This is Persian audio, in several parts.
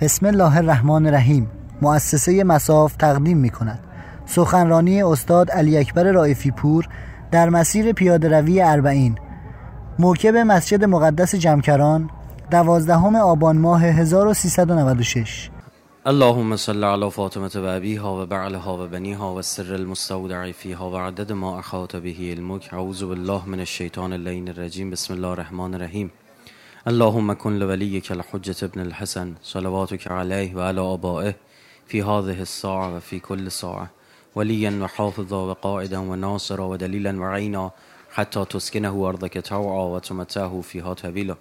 بسم الله الرحمن الرحیم. مؤسسه مساف تقدیم می کند سخنرانی استاد علی اکبر رائفی پور در مسیر پیاده روی اربعین. موکب مسجد مقدس جمکران دوازدهم آبان ماه 1396 اللهم صل على فاطمة و ابیها و بعلها و بنیها و سر المستودع فیها و عدد ما اخوات به المک اعوذ بالله من الشیطان اللین الرجیم. بسم الله الرحمن الرحیم. اللهم كن لوليك الحجة ابن الحسن صلواتك عليه وعلى آبائه في هذه الساعة وفي كل ساعة. وليا وحافظا وقائدا وناصرا ودليلا وعينا حتى تسكنه أرضك توعا وتمتعه فيها طويلا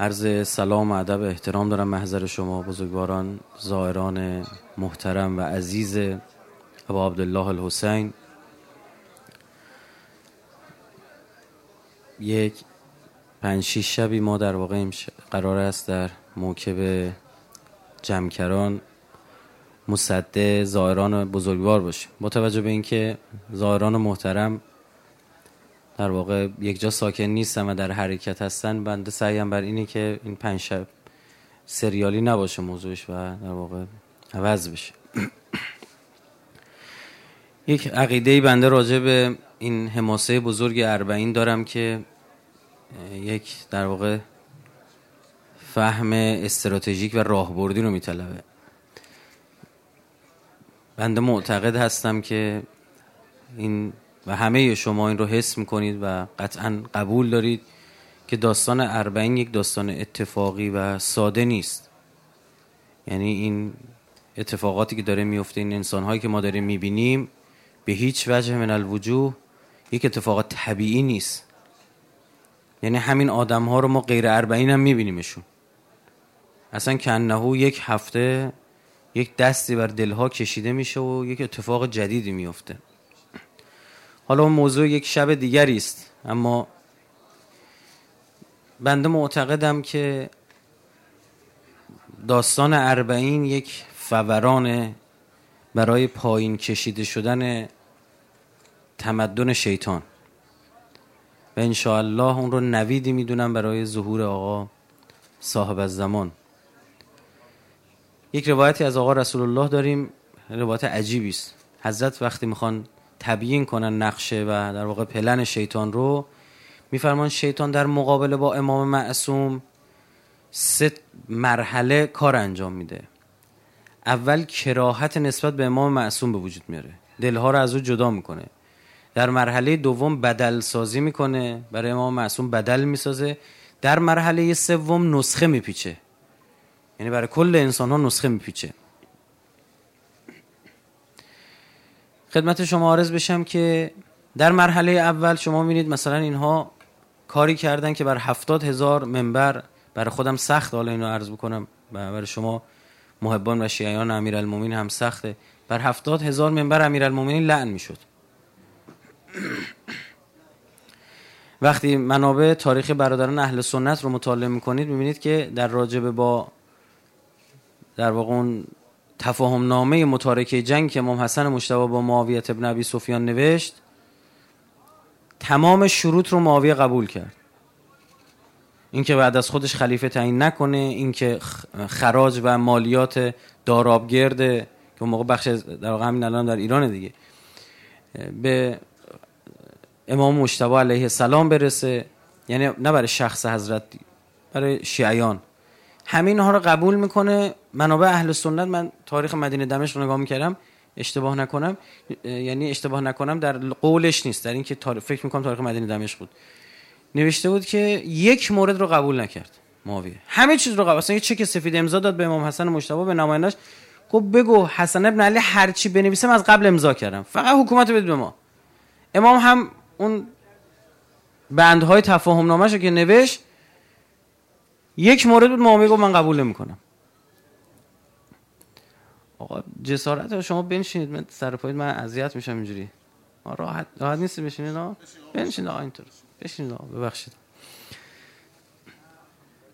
عرض سلام و ادب احترام دارم محضر شما بزرگواران زائران محترم و عزیز ابا عبدالله الحسین. یک پنج شیش شبی ما در واقع قرار است در موکب جمکران مصده زائران بزرگوار باشیم. با توجه به اینکه زائران محترم در واقع یک جا ساکن نیستن و در حرکت هستن بنده سعیم بر اینه که این پنج شب سریالی نباشه موضوعش و در واقع عوض بشه. یک عقیده بنده راجع به این حماسه بزرگ اربعین دارم که یک در واقع فهم استراتژیک و راهبردی رو میطلبه. بنده معتقد هستم که این و همه شما این رو حس می‌کنید و قطعا قبول دارید که داستان اربعین یک داستان اتفاقی و ساده نیست. یعنی این اتفاقاتی که داره میفته این انسانهایی که ما داریم می‌بینیم به هیچ وجه من الوجوه یک اتفاقات طبیعی نیست. یعنی همین آدم ها رو ما غیر اربعین هم میبینیمشون. اصلا کنهو یک هفته یک دستی بر دلها کشیده میشه و یک اتفاق جدیدی میفته حالا موضوع یک شب دیگری است. اما بنده معتقدم که داستان اربعین یک فوران برای پایین کشیده شدن تمدن شیطان. و انشاءالله اون رو نویدی می‌دونم برای ظهور آقا صاحب زمان. یک روایتی از آقا رسول الله داریم روایت عجیبی است. حضرت وقتی می‌خوان تبیین کنن نقشه و در واقع پلن شیطان رو میفرمان شیطان در مقابله با امام معصوم سه مرحله کار انجام میده. اول کراهت نسبت به امام معصوم به وجود میاره. دلها رو از او جدا می‌کنه. در مرحله دوم بدل سازی می‌کنه. برای امام معصوم بدل می‌سازه. در مرحله سوم نسخه میپیچه. یعنی برای کل انسان ها نسخه میپیچه. خدمت شما عرض بشم که در مرحله اول شما می‌بینید مثلا اینها کاری کردن که بر هفتاد هزار منبر برای خودم سخت. حالا اینو عرض بکنم. برای شما محبان و شیعیان المومین هم سخته. بر هفتاد هزار منبر المومین لعن می‌شد. وقتی منابع تاریخ برادران اهل سنت رو مطالعه می‌کنید می‌بینید که در راجبه با در واقع اون تفاهم نامه متارکه جنگ که امام حسن مشتبه با معاویت ابن ابی سفیان نوشت تمام شروط رو معاویه قبول کرد. اینکه بعد از خودش خلیفه تعیین نکنه اینکه خراج و مالیات دارابگرد که اون موقع بخش در واقع همین الان در ایران دیگه به امام مشتبه علیه السلام برسه. یعنی نه برای شخص حضرت برای شیعیان. همین ها رو قبول می‌کنه. منابع اهل سنت من تاریخ مدینه دمشق رو نگاه می‌کردم اشتباه نکنم. یعنی اشتباه نکنم در قولش نیست در اینکه تاریخ فکر می‌کنم تاریخ مدینه دمشق بود. نوشته بود که یک مورد رو قبول نکرد معاویه. همه چیز رو قبول اصلا یه چک سفید امضا داد به امام حسن مشتبه به نمایندش گفت بگو حسن ابن علی هر چی بنویسم از قبل امضا کردم. فقط حکومت بده به ما. امام هم اون بندهای تفاهم نامش رو که نوشت یک مورد بود معاویه گفت من قبول نمی‌کنم. آقا جسارت شما بنشینید من سر پایید من اذیت میشم اینجوری. راحت راحت نیست بشینید ها بنشینید آقا اینطور. بشینید آقا ببخشید.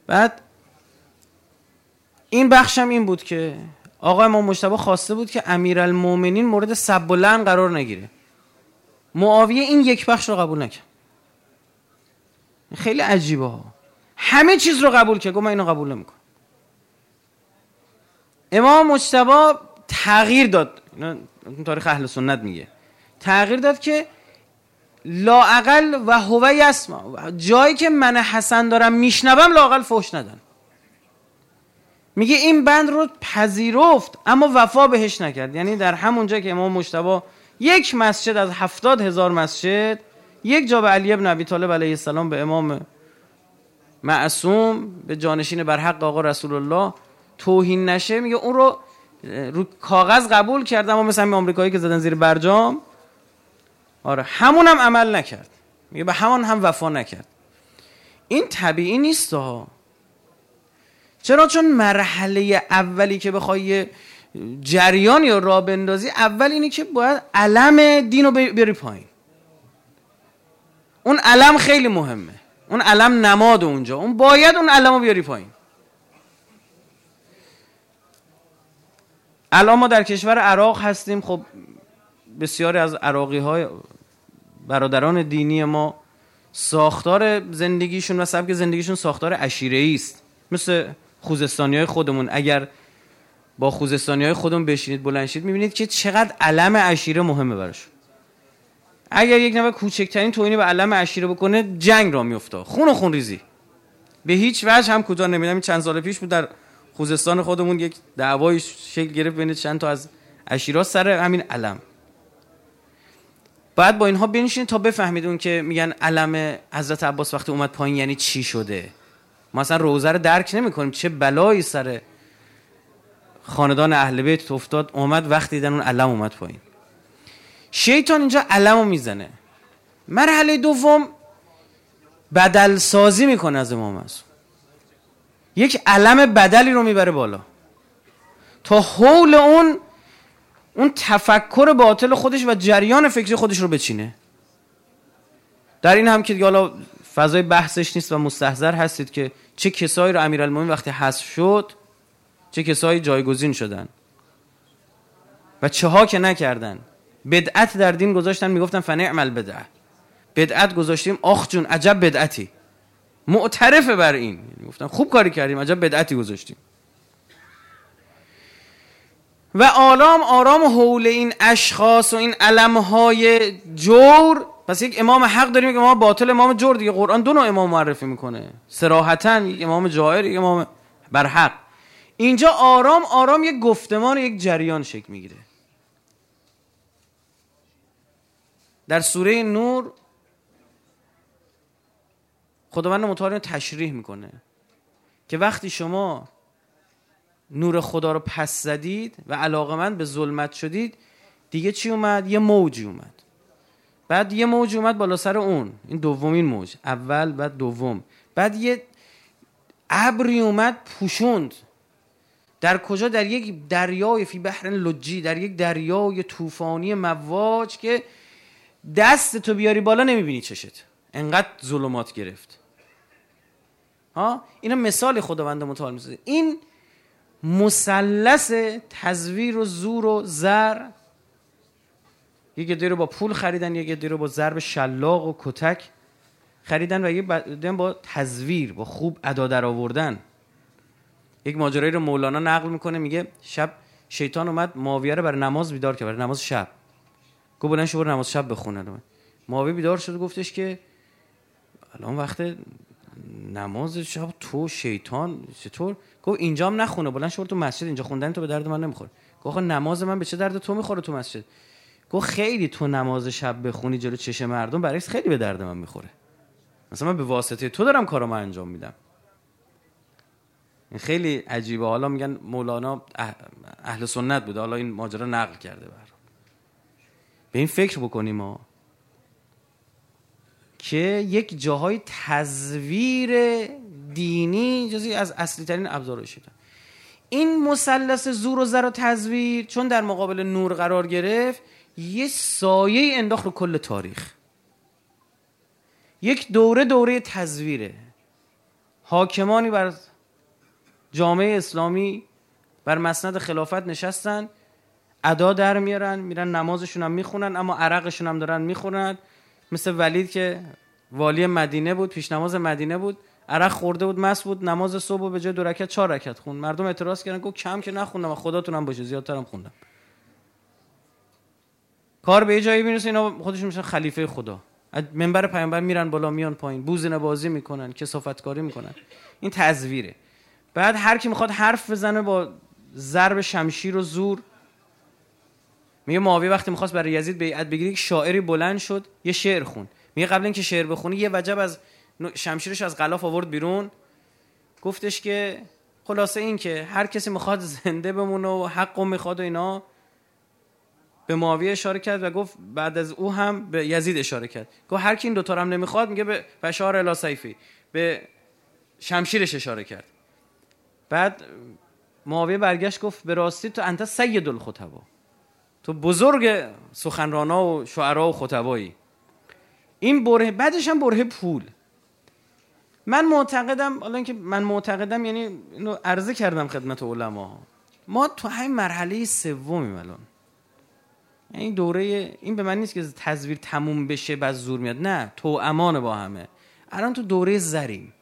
بعد این بخشم این بود که آقا امام مجتبی خواسته بود که امیرالمومنین مورد سب و قرار نگیره. معاویه این یک بخش رو قبول نکرد. خیلی عجیبه ها. همه چیز رو قبول کرد. گفت من اینو قبول نمی‌کنم. امام مجتبا تغییر داد. این تاریخ اهل سنت میگه. تغییر داد که لاعقل و هو یسما جایی که من حسن دارم میشنوم لاقل فوش ندن میگه این بند رو پذیرفت اما وفا بهش نکرد. یعنی در همون جا که امام مشتبه یک مسجد از هفتاد هزار مسجد یک جا به علی ابن ابی طالب علیه السلام به امام معصوم به جانشین بر حق آقا رسول الله توهین نشه. میگه اون رو رو کاغذ قبول کرد اما مثل همین آمریکایی که زدن زیر برجام. آره همون هم عمل نکرد. میگه به همون هم وفا نکرد. این طبیعی نیست ها. چرا؟ چون مرحله اولی که بخوای جریان یا را بندازی اول اینه که باید علم دین رو بری پایین. اون علم خیلی مهمه. اون علم نماد اونجا. اون باید اون علم رو بیاری پایین. الان ما در کشور عراق هستیم. خب بسیاری از عراقی های برادران دینی ما ساختار زندگیشون و سبک زندگیشون ساختار عشیره است. مثل خوزستانی های خودمون. اگر با خوزستانی های خودمون بشینید بلنشید می‌بینید که چقدر علم عشیره مهمه براشون اگر یک نفر کوچکترین توهینی به علم عشیره بکنه جنگ را میفته خون و خون ریزی. به هیچ وجه هم کجا نمی‌دونم. چند سال پیش بود در خوزستان خودمون یک دعوای شکل گرفت بین چند تا از عشیرا سر همین علم. باید با اینها بنشینید تا بفهمید اون که میگن علم حضرت عباس وقتی اومد پایین یعنی چی شده؟ ما اصلا روزه رو درک نمی‌کنیم. چه بلایی سر خاندان اهل بیت افتاد اومد وقتی دیدن اون علم اومد پایین. شیطان اینجا علم رو می‌زنه. مرحله دوم بدل سازی می‌کنه از امام معصوم. یک علم بدلی رو می‌بره بالا. تا حول اون اون تفکر باطل خودش و جریان فکری خودش رو بچینه. در این هم که حالا فضای بحثش نیست و مستحضر هستید که چه کسایی رو امیرالمومنین وقتی حذف شد چه کسایی جایگزین شدن و چه ها که نکردن. بدعت در دین گذاشتن می‌گفتن فنعم البدعه بدعت گذاشتیم آخ جون عجب بدعتی. معترفه بر این. گفتن خوب کاری کردیم عجب بدعتی گذاشتیم. و آرام آرام حول این اشخاص و این علمهای جور. پس یک امام حق داریم که امام باطل امام جور دیگه. قرآن دو نوع امام معرفی می‌کنه. سراحتا یک امام جاهر یک امام برحق اینجا آرام آرام یک گفتمان یک جریان شکل می‌گیره. در سوره نور خداوند متعال تشریح می‌کنه که وقتی شما نور خدا رو پس زدید و علاقمند به ظلمت شدید دیگه چی اومد؟ یه موجی اومد. بعد یه موج اومد بالا سر اون. این دومین موج. اول بعد دوم. بعد یه ابری اومد پوشوند. در کجا؟ در یک دریای فی بحر لجی در یک دریای طوفانی مواج که دست تو بیاری بالا نمی‌بینی چشت. انقدر ظلمات گرفت. ها؟ اینا مثال خداوند متعال می‌سازه. این مثلث تزویر و زور و زر یک عده رو با پول خریدن یک عده رو با ضرب شلاق و کتک خریدن و یک با تزویر با خوب ادا در آوردن. یک ماجرایی رو مولانا نقل می‌کنه میگه شب شیطان اومد معاویه رو برای نماز بیدار کرد برای نماز شب. گفت بلند شو نماز شب بخونه. معاویه بیدار شد گفتش که الان وقت نماز شب تو شیطان چطور؟ گفت اینجام نخونه بلند شو تو مسجد اینجا خوندن تو به درد من نمی‌خوره. گفت نماز من به چه درد تو می‌خوره تو مسجد؟ گفت خیلی تو نماز شب بخونی جلو چش مردم برای خیلی به درد من می‌خوره. مثلا من به واسطه تو دارم کارو من انجام میدم. این خیلی عجیبه. حالا میگن مولانا اهل سنت بوده. حالا این ماجرا نقل کرده بر به این فکر بکنیم ما که یک جاهای تزویر دینی جزی از اصلی ترین ابزار شده این مثلث زور و زر و تزویر چون در مقابل نور قرار گرفت یه سایه انداخت رو کل تاریخ. یک دوره دوره تزویره. حاکمانی بر جامعه اسلامی بر مسند خلافت نشستن ادا در میارن میرن نمازشون هم می‌خونن اما عرقشون هم دارن می‌خونن مثل ولید که والی مدینه بود پیش نماز مدینه بود عرق خورده بود مس بود نماز صبح و به جای دو رکعت چهار رکعت خون مردم اعتراض کردن گفت کم که نخوندم و خداتونم باشه زیادترم خوندم. کار به جایی می‌رسه اینا خودشون میشن خلیفه خدا. از منبر پیامبر میرن بالا میان پایین بوزینه بازی می‌کنن کسافتکاری می‌کنن. این تزویره. بعد هر کی می‌خواد حرف بزنه با ضرب شمشیر و زور میگه معاویه وقتی می‌خواست برای یزید بیعت بگیره شاعری بلند شد یه شعر خون میگه قبل اینکه شعر بخونه یه وجب از شمشیرش از غلاف آورد بیرون. گفتش که خلاصه این که هر کسی می‌خواد زنده بمونه و حق می‌خواد و اینا به معاویه اشاره کرد و گفت بعد از او هم به یزید اشاره کرد. گفت هر کی این دوتا هم نمی‌خواد میگه به بشار الا سیفی به شمشیرش اشاره کرد. بعد معاویه برگشت گفت به راستی تو انت سید الخطبا. تو بزرگ سخنرانا و شعرا و خطبایی. این بره بعدش هم بره پول. من معتقدم حالا اینکه من معتقدم یعنی اینو عرضه کردم خدمت علما. ما تو همین مرحله سومیم الان. این دوره این به من نیست که تصویر تموم بشه بعد زور میاد. نه تو امان با همه. الان تو دوره زریم.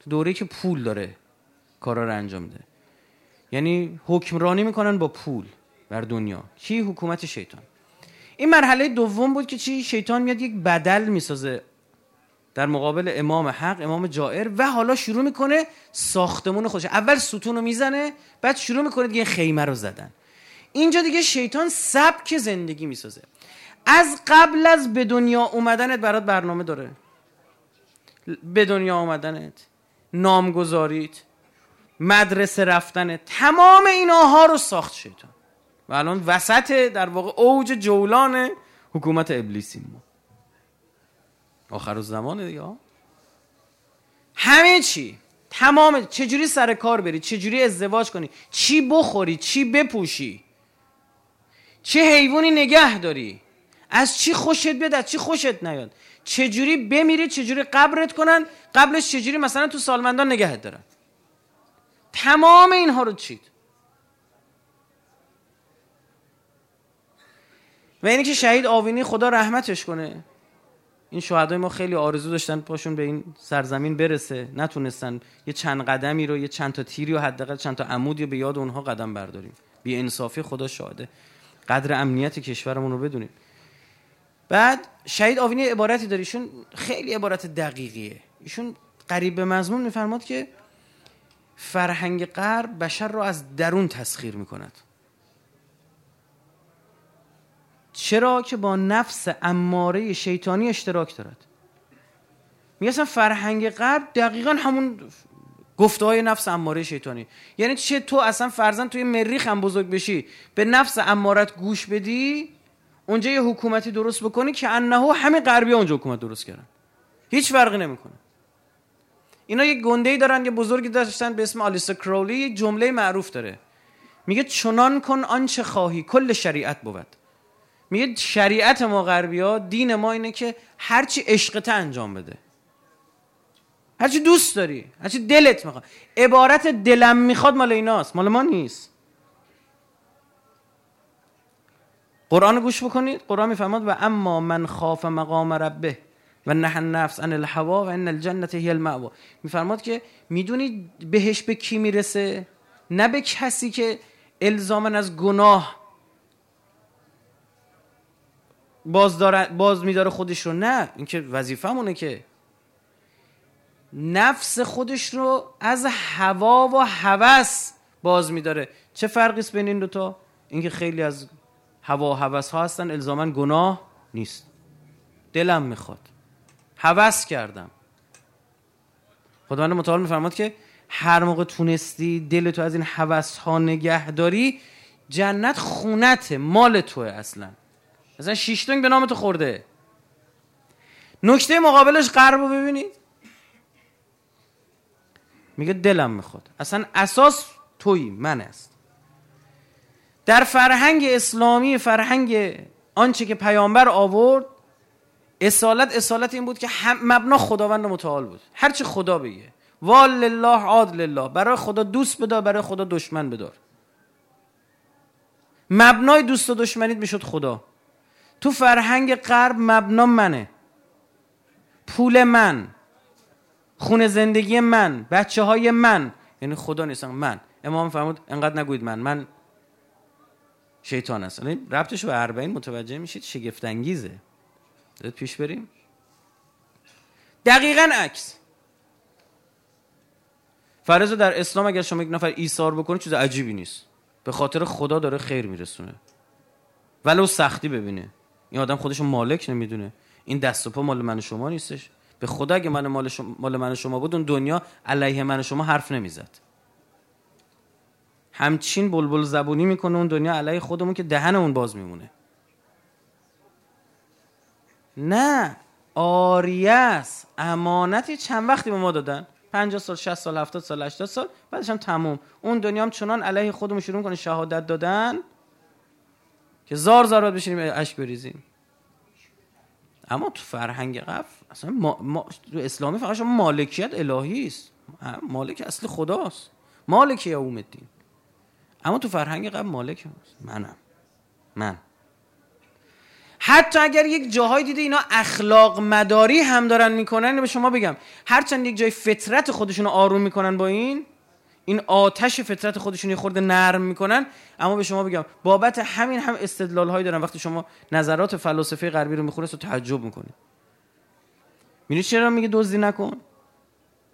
تو دوره که پول داره. کارا رو انجام میده یعنی حکمرانی می‌کنن با پول بر دنیا. کی؟ حکومت شیطان. این مرحله دوم بود که چی؟ شیطان میاد یک بدل می‌سازه در مقابل امام حق امام جائر و حالا شروع می‌کنه ساختمون خودش اول ستون رو می‌زنه بعد شروع می‌کنه دیگه خیمه رو زدن. اینجا دیگه شیطان سبک زندگی می‌سازه. از قبل از به دنیا اومدنت برات برنامه داره. به دنیا اومدنت. نامگذاریت. مدرسه رفتنت تمام ایناها رو ساخت شیطان. و الان وسط در واقع اوج جولان حکومت ابلیسیم ما. آخر زمان دیگه همه چی تمام چجوری سر کار بری؟ چجوری ازدواج کنی؟ چی بخوری؟ چی بپوشی؟ چه حیوانی نگه داری؟ از چی خوشت بیاد؟ از چی خوشت نیاد؟ چجوری بمیری؟ چجوری قبرت کنن؟ قبلش چجوری مثلا تو سالمندان نگهت دارن؟ تمام اینها رو چید. و اینی که شهید آوینی خدا رحمتش کنه. این شهدای ما خیلی آرزو داشتن پاشون به این سرزمین برسه. نتونستن یه چند قدمی رو یه چند تا تیری و حداقل چند تا عمودی رو به یاد اونها قدم برداریم. بی انصافی خدا شاهده. قدر امنیت کشورمون رو بدونیم. بعد شهید آوینی عبارتی داره. ایشون خیلی عبارت دقیقیه. ایشون قریب به مضمون میفرماد که فرهنگ غرب بشر رو از درون تسخیر می‌کند. چرا که با نفس اماره شیطانی اشتراک دارد؟ میگه فرهنگ غرب دقیقا همون گفته های نفس اماره شیطانی. یعنی چه تو اصلا فرزن توی مریخ هم بزرگ بشی به نفس امارت گوش بدی اونجا یه حکومتی درست بکنی که انهو همه غربی اونجا حکومت درست کردن. هیچ فرقی نمی‌کنه. اینا یه گنده ای دارن یه بزرگی داشتن به اسم آلیسا کرولی یه جمله معروف داره. میگه چنان کن آنچه خواهی کل شریعت بود. میگه شریعت ما غربی ها دین ما اینه که هرچی عشقت انجام بده. هرچی دوست داری هرچی دلت می‌خواد. عبارت دلم می‌خواد مال ایناست مال ما نیست. قرآن گوش بکنید. قرآن می‌فهمد و اما من خاف مقام ربه. و نه نفس ان الهوا و ان الجنت هی المأوا میفرماد که می‌دونید بهش به کی می‌رسه؟ نه به کسی که الزامن از گناه باز, باز میداره خودش رو. نه اینکه وظیفمونه که نفس خودش رو از هوا و هوس باز میداره. چه فرقی است بین این دوتا؟ اینکه خیلی از هوا و هوس ها هستن الزاما گناه نیست. دلم می‌خواد. هوس کردم. خداوند متعال میفرماد که هر موقع تونستی دل تو از این هوس ها نگه داری جنت خونت مال توه اصلا. اصلا شیشتونگ به نام تو خورده. نکته مقابلش غرب رو ببینید. میگه دلم می‌خواد. اصلا اساس توی من است. در فرهنگ اسلامی فرهنگ آنچه که پیامبر آورد اصالت اصالت این بود که مبنا خداوند متعال بود. هرچی خدا بگه. وال لله عاد لله. برای خدا دوست بدار برای خدا دشمن بدار. مبنای دوست و دشمنیت می‌شد خدا. تو فرهنگ غرب مبنا منه. پول من خون زندگی من بچه های من. یعنی خدا نیستن من. امام فرمود انقدر نگوید من. من شیطان هست یعنی ربطش به اربعین متوجه میشید شگفت انگیزه پیش بریم. دقیقا عکس. فرض در اسلام اگر شما یک نفر ایثار بکنه چیز عجیبی نیست. به خاطر خدا داره خیر میرسونه. ولو سختی ببینه. این آدم خودش مالک نمی‌دونه. این دست و پا مال من شما نیستش. به خدا اگه من مال, شما مال من شما بود اون دنیا علیه من شما حرف نمی‌زد. همچین بلبل زبونی می‌کنه اون دنیا علیه خودمون که دهن اون باز میمونه. نه. آریس امانتی چند وقتی به ما دادن؟ 50 سال 60 سال 70 سال 80 سال بعدش هم تموم. اون دنیا هم چنان علیه خودمون شروع کنه شهادت دادن که زار زار بشینیم اشک بریزیم. اما تو فرهنگ قف اصلا ما, ما تو اسلامی فقط شما مالکیت الهی است. مالک اصل خداست. مالک یوم الدین. اما تو فرهنگ قبل مالک هست منم. من. حتی اگر یک جاهای دیده اینا اخلاق مداری هم دارن می‌کنن به شما بگم. هرچند یک جای فطرت خودشون آروم می‌کنن با این این آتش فطرت خودشون یه خورده نرم می‌کنن. اما به شما بگم بابت همین هم استدلال هایی دارن. وقتی شما نظرات فلاسفه غربی رو می‌خونه تو تعجب می‌کنه می‌دونی چرا میگه دزدی نکن؟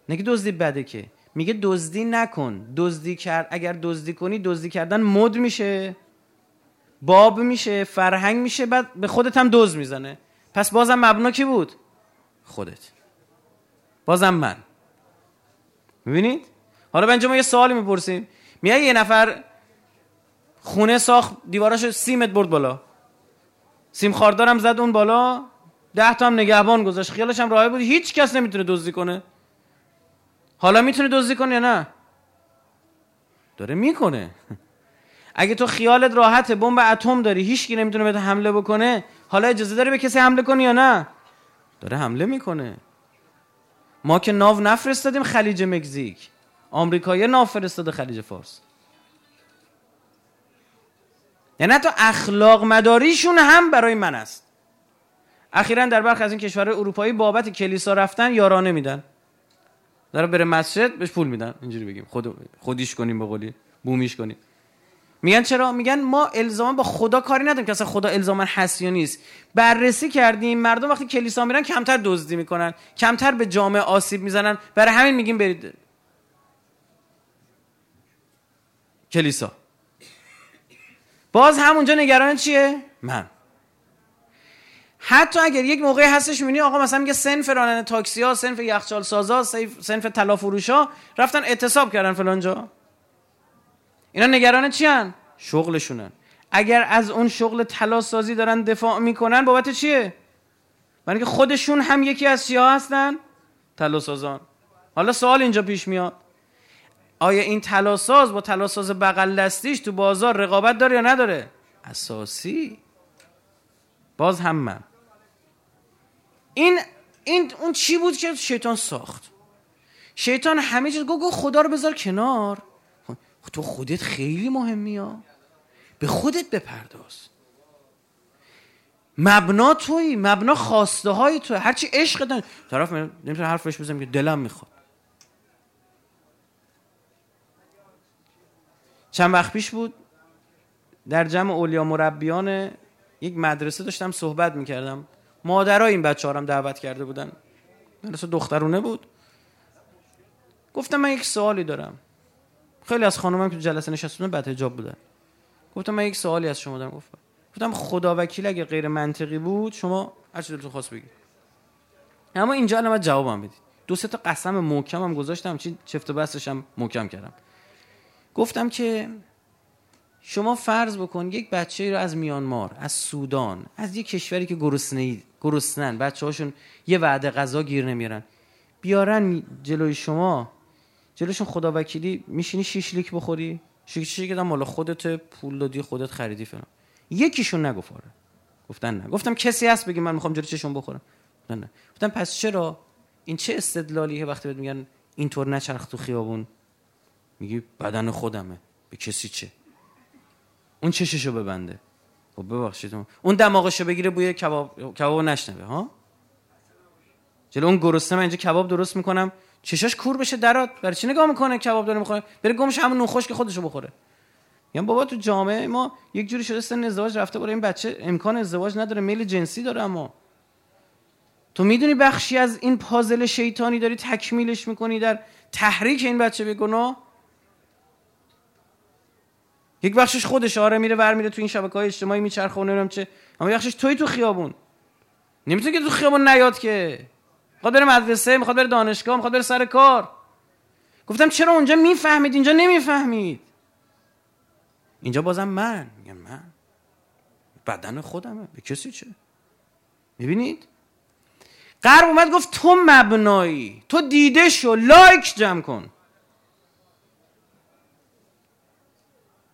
نگه دزدی بده که. میگه دزدی نکن. دزدی کرد اگر دزدی کنی دزدی کردن مد میشه. باب میشه فرهنگ میشه بعد به خودت هم دوز می‌زنه. پس بازم مبنا کی بود؟ خودت. بازم من. می‌بینید؟ حالا به ما یه سوالی می‌پرسیم. میگه یه نفر خونه ساخت دیواراشو سی متر برد بالا. سیم خاردارم زد اون بالا. ده تا هم نگهبان گذاشت. خیالش هم راهی بود. هیچ کس نمی‌تونه دزدی کنه. حالا می‌تونه دزدی کنه یا نه؟ داره می‌کنه. اگه تو خیالت راحت بمب اتم داری هیچکی نمی‌تونه به حمله بکنه حالا اجازه داری به کسی حمله کنی یا نه؟ داره حمله می‌کنه. ما که ناو نفرستادیم خلیج مکزیک. آمریکایی ناو فرستاده خلیج فارس. یعنی حتی اخلاق مداریشون هم برای من است. اخیرا در برخی از این کشورهای اروپایی بابت کلیسا رفتن یارانه میدن. داره بره مسجد بهش پول میدن. اینجوری بگیم. خود خودیش کنیم به بومیش کنیم. میگن چرا؟ میگن ما الزاما با خدا کاری نداریم که اصلا خدا الزاما هست یا نیست. بررسی کردیم مردم وقتی کلیسا میرن کمتر دزدی می‌کنن کمتر به جامعه آسیب می‌زنن. برای همین میگیم برید کلیسا. باز همونجا نگران چیه؟ من. حتی اگر یک موقعی هستش می‌بینی آقا مثلا میگه سنف راننده تاکسی ها سنف یخچال سازا سنف طلا فروش ها رفتن اعتصاب کردن فلانجا اینا نگران چی هن؟ شغلشونن. اگر از اون شغل طلا سازی دارن دفاع می‌کنن بابت چیه؟ برای که خودشون هم یکی از سیاه هستن؟ طلا سازان حالا سوال اینجا پیش میاد. آیا این طلا ساز با طلا ساز بغل دستیش تو بازار رقابت داره یا نداره؟ اساسی. باز هم من. این این اون چی بود که شیطان ساخت؟ شیطان همه چیز گو خدا رو بذار کنار. تو خودت خیلی مهمی ها. به خودت بپرداز. مبنا توی مبنا خواسته های توی. هرچی عشق دن طرف نمی‌تونه حرفش بزنم که دلم می‌خواد. چند وقت پیش بود در جمع اولیا مربیان یک مدرسه داشتم صحبت می‌کردم. مادرای این بچه هم دعوت کرده بودن. مدرسه دخترونه بود. گفتم من یک سوالی دارم. خیلی از خانمم که جلسه نشستون بعد حجاب بودن. گفتم من یک سوالی از شما دارم گفتم. گفتم خدا وکیل اگه غیر منطقی بود شما هر چی دلتون خواست بگید. اما اینجا الان جوابم بدید. دو سه تا قسم محکم هم گذاشتم چی؟ چفت و بستش هم محکم کردم. گفتم که شما فرض بکن یک بچه رو از میانمار از سودان از یک کشوری که گرسنه گرسنن بچه هاشون یه وعده غذا گیر نمیارن بیارن جلوی شما. جلوشون خدا وکیلی میشینی شیش لیک بخوری؟ شیش لیک مال خودت پول دادی خودت خریدی فلان. یکیشون نگفت آره. گفتن نه. گفتم کسی هست بگی من می‌خوام جلوی چشمشون بخورم. نه نه. گفتم پس چرا؟ این چه استدلالیه وقتی بهت میگن اینطور نچرخ تو خیابون؟ میگی بدن خودمه. به کسی چه؟ اون چششو ببنده. خب ببخشید. اون دماغشو بگیره بوی کباب کباب نشنوه ها؟ جلو اون گرسنه من اینجا کباب درست می‌کنم. چشاش کور بشه درات. برای چی نگاه می‌کنه؟ کباب داره می‌خوره. بره گمش همون نون خشک خودشو بخوره. یعنی بابا تو جامعه ما یک جوری شده سن ازدواج رفته برای این بچه امکان ازدواج نداره. میل جنسی داره اما. تو می‌دونی بخشی از این پازل شیطانی داری تکمیلش می‌کنی در تحریک این بچه به گناه؟ یک بخشش خودش آره میره ور میره تو این شبکه های اجتماعی میچرخه و چه. اما بخشش توی تو خیابون. نمی‌تونه که تو خیابون نیاد که. می‌خواد بره مدرسه می‌خواد بره دانشگاه می‌خواد بره سر کار. گفتم چرا اونجا می‌فهمید؟ اینجا نمی‌فهمید. اینجا بازم من. میگم من. بدن خودمه. به کسی چه؟ می‌بینید؟ غرب اومد گفت تو مبنایی. تو دیده شو. لایک جمع کن.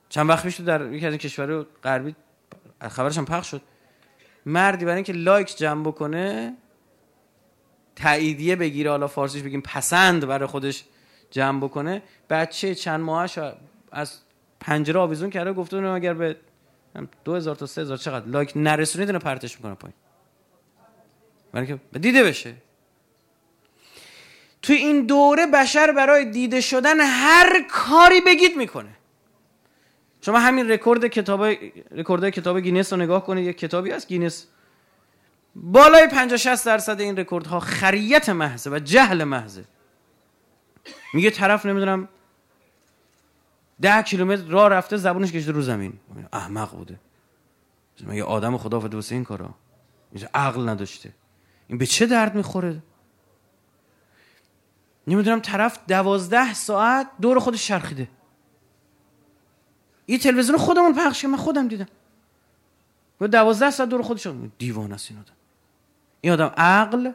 چند وقت پیش در یکی از این کشور غربی خبرش پخش شد. مردی برای اینکه لایک جمع بکنه تاییدیه بگیره حالا فارسیش بگیم پسند برای خودش جمع بکنه. بچه چند ماهش از پنجره آویزون کرده گفته اگر به هزار تا سه هزار چقدر لایک نرسونید اینو پرتش می‌کنه پایین. برای که دیده بشه. تو این دوره بشر برای دیده شدن هر کاری بگید می‌کنه. شما همین رکورد کتاب رکورد کتاب گینس رو نگاه کنید یک کتابی از گینس بالای 50 60 درصد این رکوردها خریت محضه و جهل محضه. میگه طرف نمی‌دونم ده کیلومتر راه رفته زبونش کشیده رو زمین. احمق بوده. مگه آدم خدا واسه این کارا. عقل نداشته. این به چه درد می‌خوره؟ نمی‌دونم طرف دوازده ساعت دور خودش شرخیده این تلویزیون خودمون پخش من خودم دیدم. دوازده ساعت دور خودش دیوان است این آدم. این آدم عقل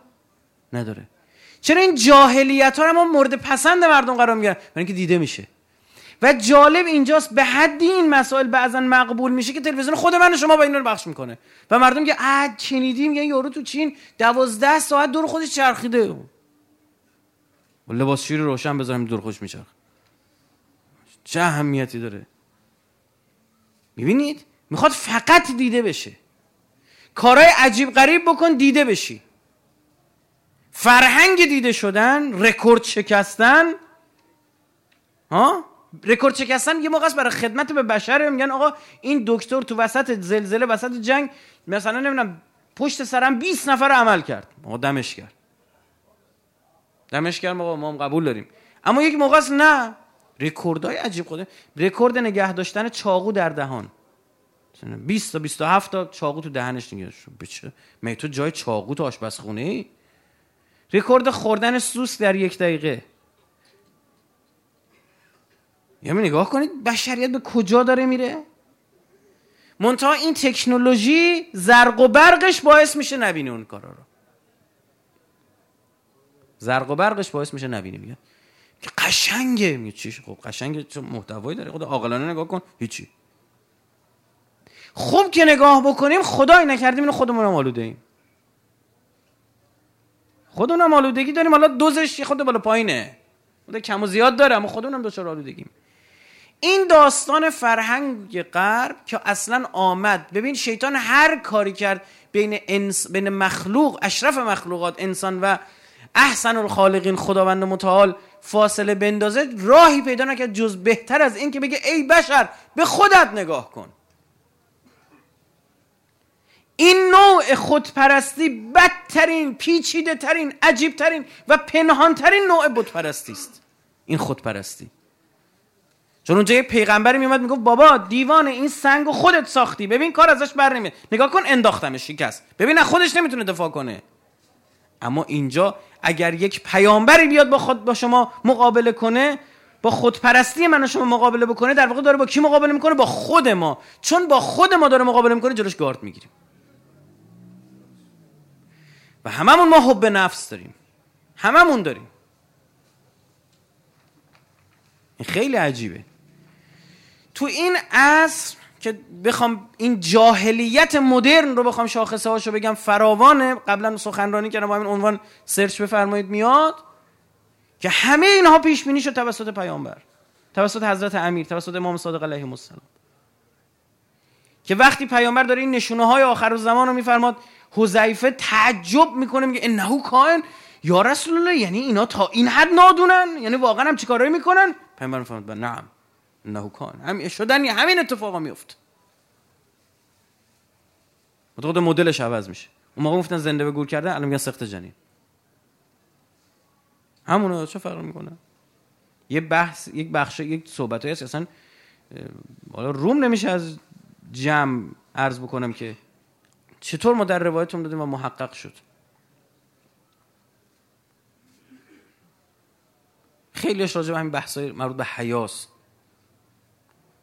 نداره. چرا این جاهلیت ها رو ما مورد پسند مردم قرار می‌گیرن؟ برای اینکه دیده میشه. و جالب اینجاست به حدی این مسائل بعضا مقبول میشه که تلویزیون خود من شما با این رو بخش می‌کنه. و مردم که اه چینیدی میگن یارو تو چین دوازده ساعت دور خودش چرخیده. و لباس شیر روشن بذارم دور خودش میچرخ چه اهمیتی داره؟ می‌بینید؟ می‌خواد فقط دیده بشه. کارهای عجیب غریب بکن دیده بشی. فرهنگ دیده شدن رکورد شکستن ها؟ رکورد شکستن یه موقع است برای خدمت به بشر. میگن آقا این دکتر تو وسط زلزله وسط جنگ مثلا نمی‌دونم پشت سرم 20 نفر عمل کرد. ما دمش گرم دمش گرم آقا ما هم قبول داریم. اما یک موقع است نه. رکوردای عجیب خوده رکورد نگه داشتن چاقو در دهان. 20 تا 27 تا چاقو تو دهنش نگه بچه می تو جای چاقو تو آشپزخونه ای رکورد خوردن سوس در یک دقیقه. یعنی نگاه کنید بشریت به کجا داره میره؟ منتها این تکنولوژی زرق و برقش باعث میشه نبینی اون کارا رو. زرق و برقش باعث میشه نبینی میگه. قشنگه میگه چی؟ خب قشنگه چه محتوایی داره؟ خود عاقلانه نگاه کن. هیچی. خوب که نگاه بکنیم خدای نکردیم اینو خودمون هم آلوده ایم خودمون هم آلودگی داریم حالا دوزش خود بالا پایینه. خود کم و زیاد داره اما خودمون هم دچار آلودگیم. این داستان فرهنگ غرب که اصلا آمد. ببین شیطان هر کاری کرد بین, انس بین مخلوق اشرف مخلوقات انسان و احسن الخالقین خداوند متعال فاصله بندازه راهی پیدا نکرد جز بهتر از این که بگه ای بشر به خودت نگاه کن. این نوع خودپرستی بدترین پیچیده ترین عجیب ترین و پنهان ترین نوع بودپرستی است. این خودپرستی. چون اونجا یه پیغمبری میومد می‌گفت بابا دیوان این سنگ و خودت ساختی ببین کار ازش بر نمیاد نگاه کن انداختمش شکست ببین نه خودش نمی‌تونه دفاع کنه. اما اینجا اگر یک پیامبری بیاد با خود با شما مقابله کنه با خودپرستی من و شما مقابله بکنه در واقع داره با کی مقابله می‌کنه؟ با خود ما. چون با خود ما داره مقابله می‌کنه جلوش گارد می‌گیریم. و هممون ما حب نفس داریم. هممون داریم. این خیلی عجیبه. تو این عصر که بخوام این جاهلیت مدرن رو بخوام شاخصه هاشو بگم فراوانه. قبلا سخنرانی کردم با این عنوان سرچ بفرمایید میاد که همه اینها پیش بینی شد توسط پیامبر توسط حضرت امیر توسط امام صادق علیه السلام. که وقتی پیامبر داره این نشونه های آخر زمان رو میفرماد حذیفه تعجب می‌کنه میگه انه کائن یا رسول الله یعنی اینا تا این حد نادونن یعنی واقعا هم چیکارایی می‌کنن؟ پیامبر فرمود نعم انه کان هم شدن همین اتفاقا میفته خود مدلش عوض میشه. اون موقع گفتن زنده به گور کرده الان میگن سخت جنین. همونه چه فرق می‌کنه؟ یه بحث یک بخش یک صحبت هست اصلا حالا روم نمیشه از جمع عرض بکنم که چطور ما در روایتون دادیم و محقق شد؟ خیلیش راجع به همین بحثای مربوط به حیاس.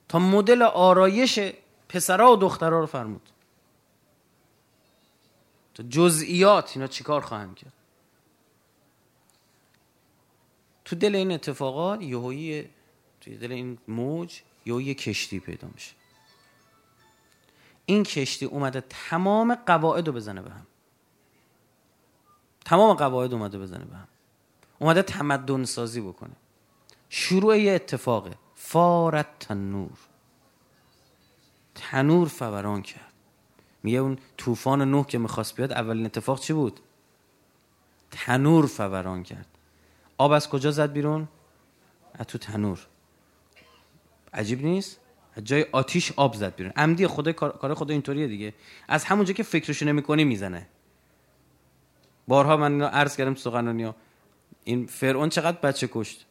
تا مدل آرایش پسرها و دخترها رو فرمود. تا جزئیات اینا چیکار خواهند کرد؟ تو دل این اتفاقات یهویی توی دل این موج یهویی کشتی پیدا میشه. این کشتی اومده تمام قواعد رو بزنه به هم. تمام قواعد اومده بزنه به هم. اومده تمدن سازی بکنه. شروع یه اتفاقه فارت تنور. تنور فوران کرد. میگه اون طوفان نوح که می‌خواست بیاد اولین اتفاق چی بود؟ تنور فوران کرد. آب از کجا زد بیرون؟ از تو تنور. عجیب نیست؟ جای آتیش آب زد بیرون. عمدی خدا کار خدا اینطوریه دیگه. از همونجا که فکرشو نمی‌کنی می‌زنه. بارها من اینو عرض کردم سخنرانی این فرعون چقدر بچه کشت؟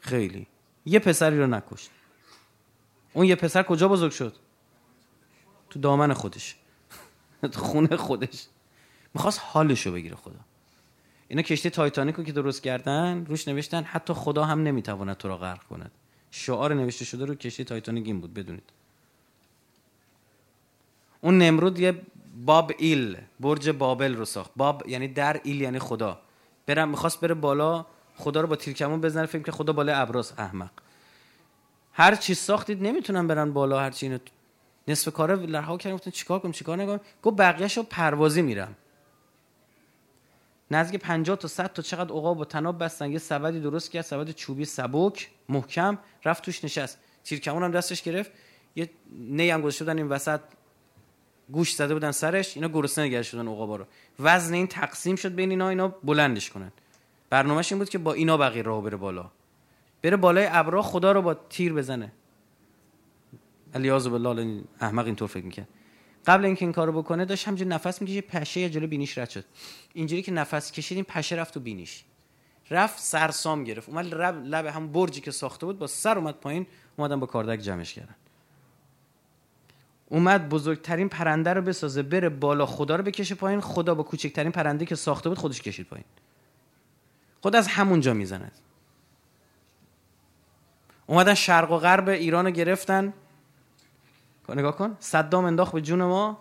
خیلی. یه پسری رو نکشت. اون یه پسر کجا بزرگ شد؟ تو دامن خودش. تو خونه خودش. می‌خواست حالشو بگیره خدا. اینا کشتی تایتانیک رو که درست کردن روش نوشتن حتی خدا هم نمی‌تواند تو را غرق کند. شعار نوشته شده رو کشتی تایتانیک این بود بدونید. اون نمرود یه باب ایل برج بابل رو ساخت. باب یعنی در ایل یعنی خدا. برم می‌خواست بره بالا خدا رو با تیرکمون بزنه فکر که خدا بالای ابراز احمق. هر چی ساختید نمی‌تونن برن بالا هر چی اینو نصف کاره لرها کردن گفتن چیکار کنم چیکار نکنم گفت بقیه‌شو پروازی میرم. نزدیک 50 تا 100 تا چقدر عقاب با تناب بستن. یه سبدی درست کرد سبد چوبی سبک محکم رفت توش نشست. تیرکمون هم دستش گرفت. یه نی هم گذاشته بودن این وسط گوش زده بودن سرش. اینا گرسنه نگه شدن عقابا رو. وزن این تقسیم شد بین اینا اینا بلندش کنن. برنامهش این بود که با اینا بقیه راه بره بالا. بره بالای ابرا خدا رو با تیر بزنه. الیاذ بالله احمق اینطور فکر می‌کرد. قبل اینکه این کارو بکنه داشت همینجوری نفس می‌کشه پشه یه جلو بینیش رد شد. اینجوری که نفس کشید این پشه رفت تو بینیش. رفت سرسام گرفت. اومد لب, لب هم برجی که ساخته بود با سر اومد پایین اومدن با کاردک جمعش کردن. اومد بزرگترین پرنده رو بسازه بره بالا خدا رو بکشه پایین خدا با کوچکترین پرنده که ساخته بود خودش کشید پایین. خود از همونجا می‌زند. اومدن شرق و غرب ایران رو گرفتن. نگاه کن. صدام انداخت به جون ما.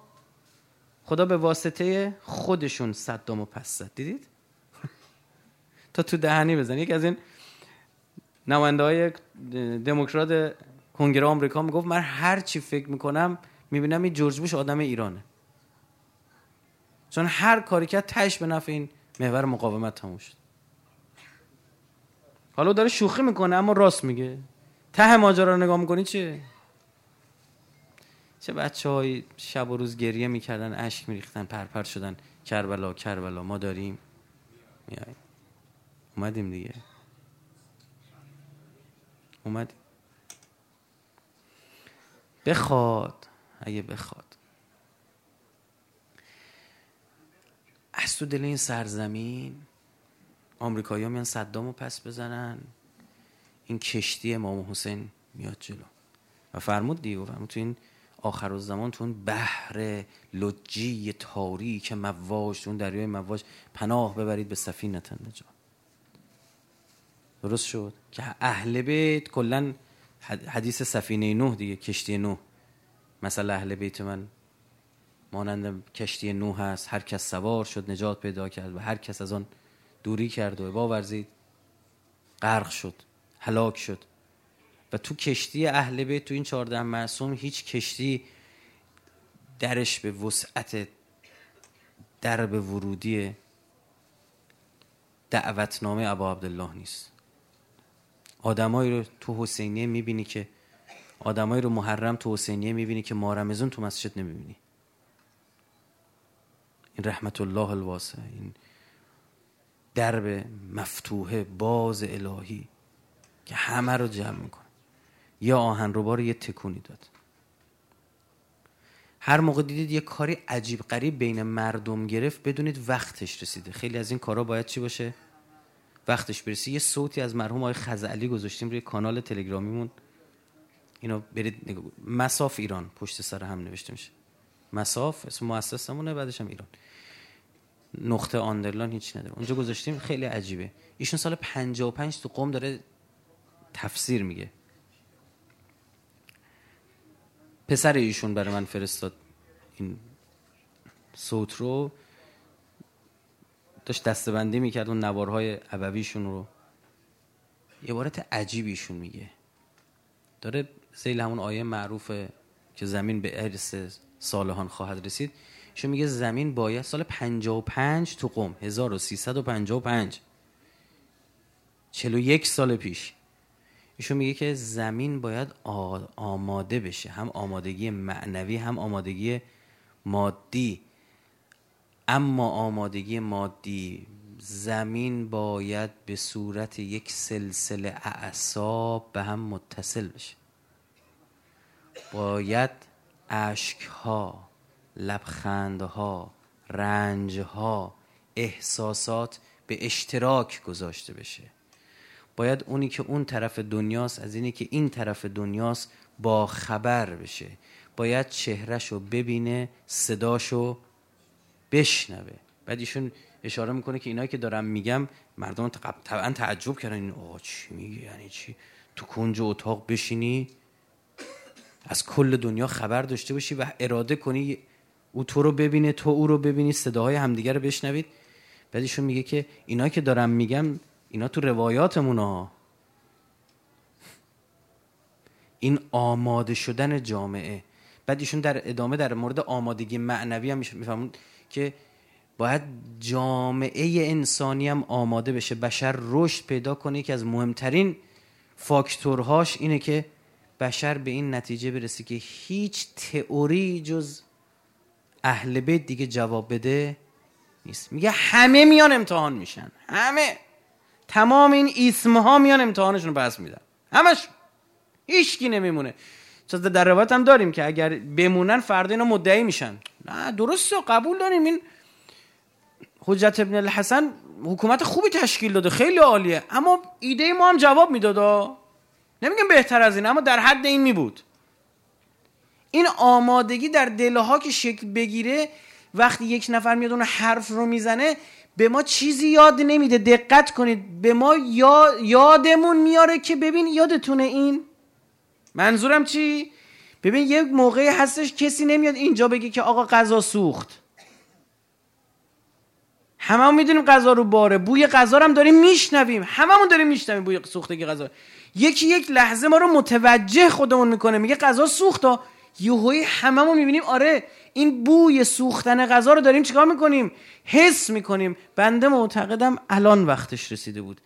خدا به واسطه خودشون صدام و پس زد. دیدید؟ تا تو دهنی بزن. یک از این نماینده های دموکرات کنگره آمریکا می‌گفت من هر چی فکر می‌کنم می‌بینم این جورج بوش آدم ایرانه. چون هر کاری که تش به نفع این محور مقاومت تموم شد. حالا داره شوخی می‌کنه اما راست میگه. ته ماجرا رو نگاه می‌کنی چه چه بچه های شب و روز گریه می‌کردن اشک میریختن پرپر شدن. کربلا کربلا ما داریم. میای اومدیم دیگه. اومدیم. بخواد. اگه بخواد. از تو دل این سرزمین آمریکایی ها میان صدامو پس بزنن. این کشتی امام حسین میاد جلو. و فرمود دیگه فرمود تو این آخر و زمان تو اون بحر لجی تاریک مواج تو اون دریای مواج پناه ببرید به سفینه نجات درست شد؟ که اهل بیت کلا حدیث سفینه نوح دیگه کشتی نوح. مثلا اهل بیت من مانند کشتی نوح هست هر کس سوار شد نجات پیدا کرد و هر کس از آن دوری کرد و باورزید غرق شد هلاک شد. و تو کشتی اهل بیت تو این چهارده معصوم هیچ کشتی درش به وسعت درب ورودی دعوتنامه ابا عبدالله نیست. آدمایی رو تو حسینیه می‌بینی که آدمایی رو محرم تو حسینیه می‌بینی که مارمزون تو مسجد نمی‌بینی. این رحمت الله الواسع این درب مفتوحه باز الهی که همه رو جمع می‌کنه. یا آهن رو یه تکونی داد. هر موقع دیدید یه کاری عجیب قریب بین مردم گرفت بدونید وقتش رسیده. خیلی از این کارا باید چی باشه؟ وقتش برسه یه صوتی از مرحوم آقای خزعلی گذاشتیم روی کانال تلگرامیمون. اینو برید نگاه مساف ایران. پشت سر هم نوشته میشه. مساف اسم مؤسسمونه بعدش هم ایران. نقطه آندرلان هیچ نداره. اونجا گذاشتیم. خیلی عجیبه. ایشون سال 55 تو قوم داره تفسیر میگه. پسر ایشون برای من فرستاد. این صوت رو داشت دستبندی می‌کرد اون نوارهای عبویشون رو. عبارت عجیبیشون میگه. داره زیل همون آیه معروفه که زمین به ارث صالحان خواهد رسید. ایشون میگه زمین باید سال 55 تو قم 1355 41 سال پیش. ایشون میگه که زمین باید آماده بشه. هم آمادگی معنوی هم آمادگی مادی. اما آمادگی مادی زمین باید به صورت یک سلسله اعصاب به هم متصل بشه. باید اشکها لبخندها رنجها احساسات به اشتراک گذاشته بشه. باید اونی که اون طرف دنیاست از اینی که این طرف دنیاست با خبر بشه. باید چهرش ببینه صداشو بشنوه. بعد ایشون اشاره می‌کنه که اینایی که دارم میگم مردم طبعا تعجب کردن. این آقا چی میگه؟ یعنی چی؟ تو کنج اتاق بشینی از کل دنیا خبر داشته باشی و اراده کنی او تو رو ببینه تو او رو ببینی صداهای همدیگه رو بشنوید. بعد ایشون میگه که اینا که دارم میگم اینا تو روایاتمون ها. این آماده شدن جامعه. بعد ایشون در ادامه در مورد آمادگی معنوی هم میفهمون که باید جامعه انسانی هم آماده بشه. بشر رشد پیدا کنه. که از مهمترین فاکتورهاش اینه که بشر به این نتیجه برسه که هیچ تئوری جز اهل بیت دیگه جواب بده نیست. میگه همه میان امتحان میشن. همه. تمام این اسم ها میان امتحانشون رو پس میدن. همش هیچکی نمیمونه. چون در روایت هم داریم که اگر بمونن فردا اینا مدعی میشن. نه درسته قبول داریم. این حجت ابن الحسن حکومت خوبی تشکیل داده خیلی عالیه. اما ایده ما هم جواب می‌داد. نمیگم بهتر از این اما در حد این می بود این آمادگی در دلها که شکل بگیره وقتی یک نفر میاد اون حرف رو می‌زنه به ما چیزی یاد نمیده. دقت کنید. به ما یادمون میاره که ببین یادتونه این. منظورم چی؟ ببین یک موقعی هستش کسی نمیاد اینجا بگه که آقا غذا سوخت. همه می‌دونیم غذا رو باره. بوی غذا هم داریم میشنویم. هممون داریم میشنویم بوی سوختگی غذا. یکی یک لحظه ما رو متوجه خودمون می‌کنه. میگه غذا سوخت یهویی هممون می‌بینیم. آره این بوی سوختن غذا رو داریم چیکار می‌کنیم؟ حس می‌کنیم. بنده معتقدم الان وقتش رسیده بود.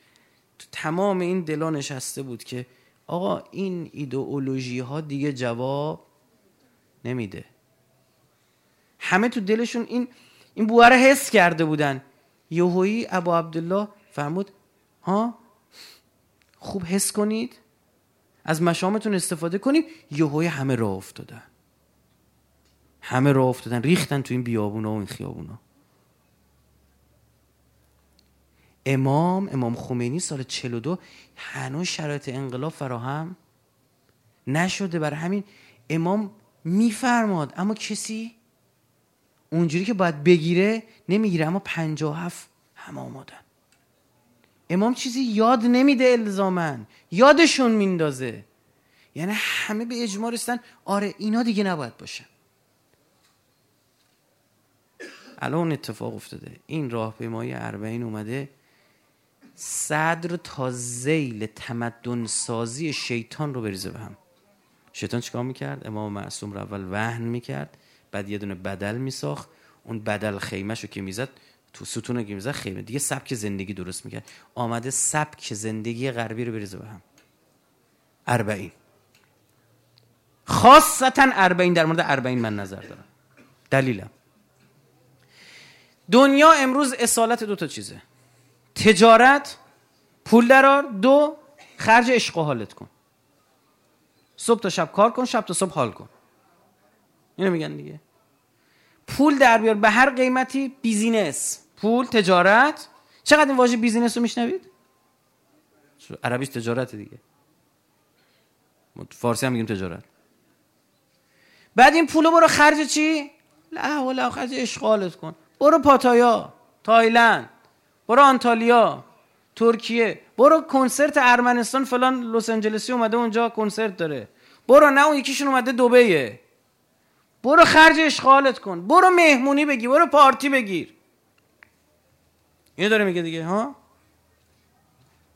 تو تمام این دلا نشسته بود که آقا این ایدئولوژی ها دیگه جواب نمیده. همه تو دلشون این این بوه رو حس کرده بودن. یهویی ابا عبدالله فرمود ها؟ خوب حس کنید. از مشامتون استفاده کنید. یهوی همه راه افتادن. همه راه افتادن ریختن تو این بیابونا و این خیابونا. امام امام خمینی سال 42 هنوز شرایط انقلاب فراهم نشده. بر همین امام میفرماد اما کسی اونجوری که باید بگیره نمی‌گیره اما 57 همه آمادن. امام چیزی یاد نمیده الزامن یادشون میندازه. یعنی همه به اجماع رسیدن آره اینا دیگه نباید باشن. الان اتفاق افتاده. این راهپیمایی اربعین اومده. صدر تا زیل تمدن سازی شیطان رو بریزه به هم. شیطان چیکار می‌کرد؟ امام معصوم رو اول وهن می‌کرد بعد یه دونه بدل میساخت. اون بدل خیمهشو که می‌زد تو ستون که می‌زد خیمه. دیگه سبک زندگی درست می‌کرد. آمده سبک زندگی غربی رو بریزه به هم. اربعین. خاصتا اربعین در مورد اربعین من نظر دارم. دلیلم. دنیا امروز اصالت دو تا چیزه. تجارت پول درار دو خرج عشق و حالت کن. صبح تا شب کار کن شب تا صبح حال کن. اینو میگن دیگه. پول در بیار. به هر قیمتی business. پول تجارت. چقدر این واژه business رو میشنوید؟ عربیش تجارت دیگه. فارسی هم میگیم تجارت. بعد این پولو برو خرج چی؟ لا ولا خرج اشغالت کن. برو پاتایا تایلند برو آنتالیا ترکیه برو کنسرت ارمنستان فلان لس آنجلسی اومده اونجا کنسرت داره. برو نه اون یکیشون اومده دبیه برو خرج اشغالت کن. برو مهمونی بگیر برو پارتی بگیر. اینو داره میگه دیگه ها؟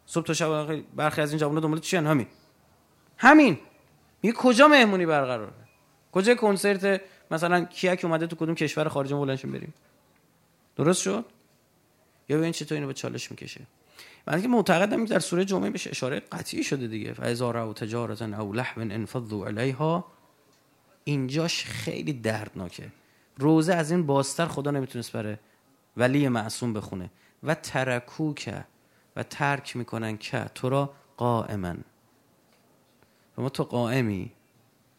صبح تا شب برخی از این جوونا دنبال چی همین. همین. میگه کجا مهمونی برقراره؟ کجا کنسرت مثلا کیا که اومده تو کدوم کشور خارجی بلندشون بریم؟ درست شد؟ یا ببین چطور اینو به چالش می‌کشه؟ من که معتقدم در سوره جمعه بهش اشاره قطعی شده دیگه. فاذا و تجارتا او لحم انفضوا علیها اینجاش خیلی دردناکه. روزه از این بازتر خدا نمی‌تونست بره ولی معصوم بخونه. و ترکوک و ترک می‌کنن که تو را قائما ما تو قائمی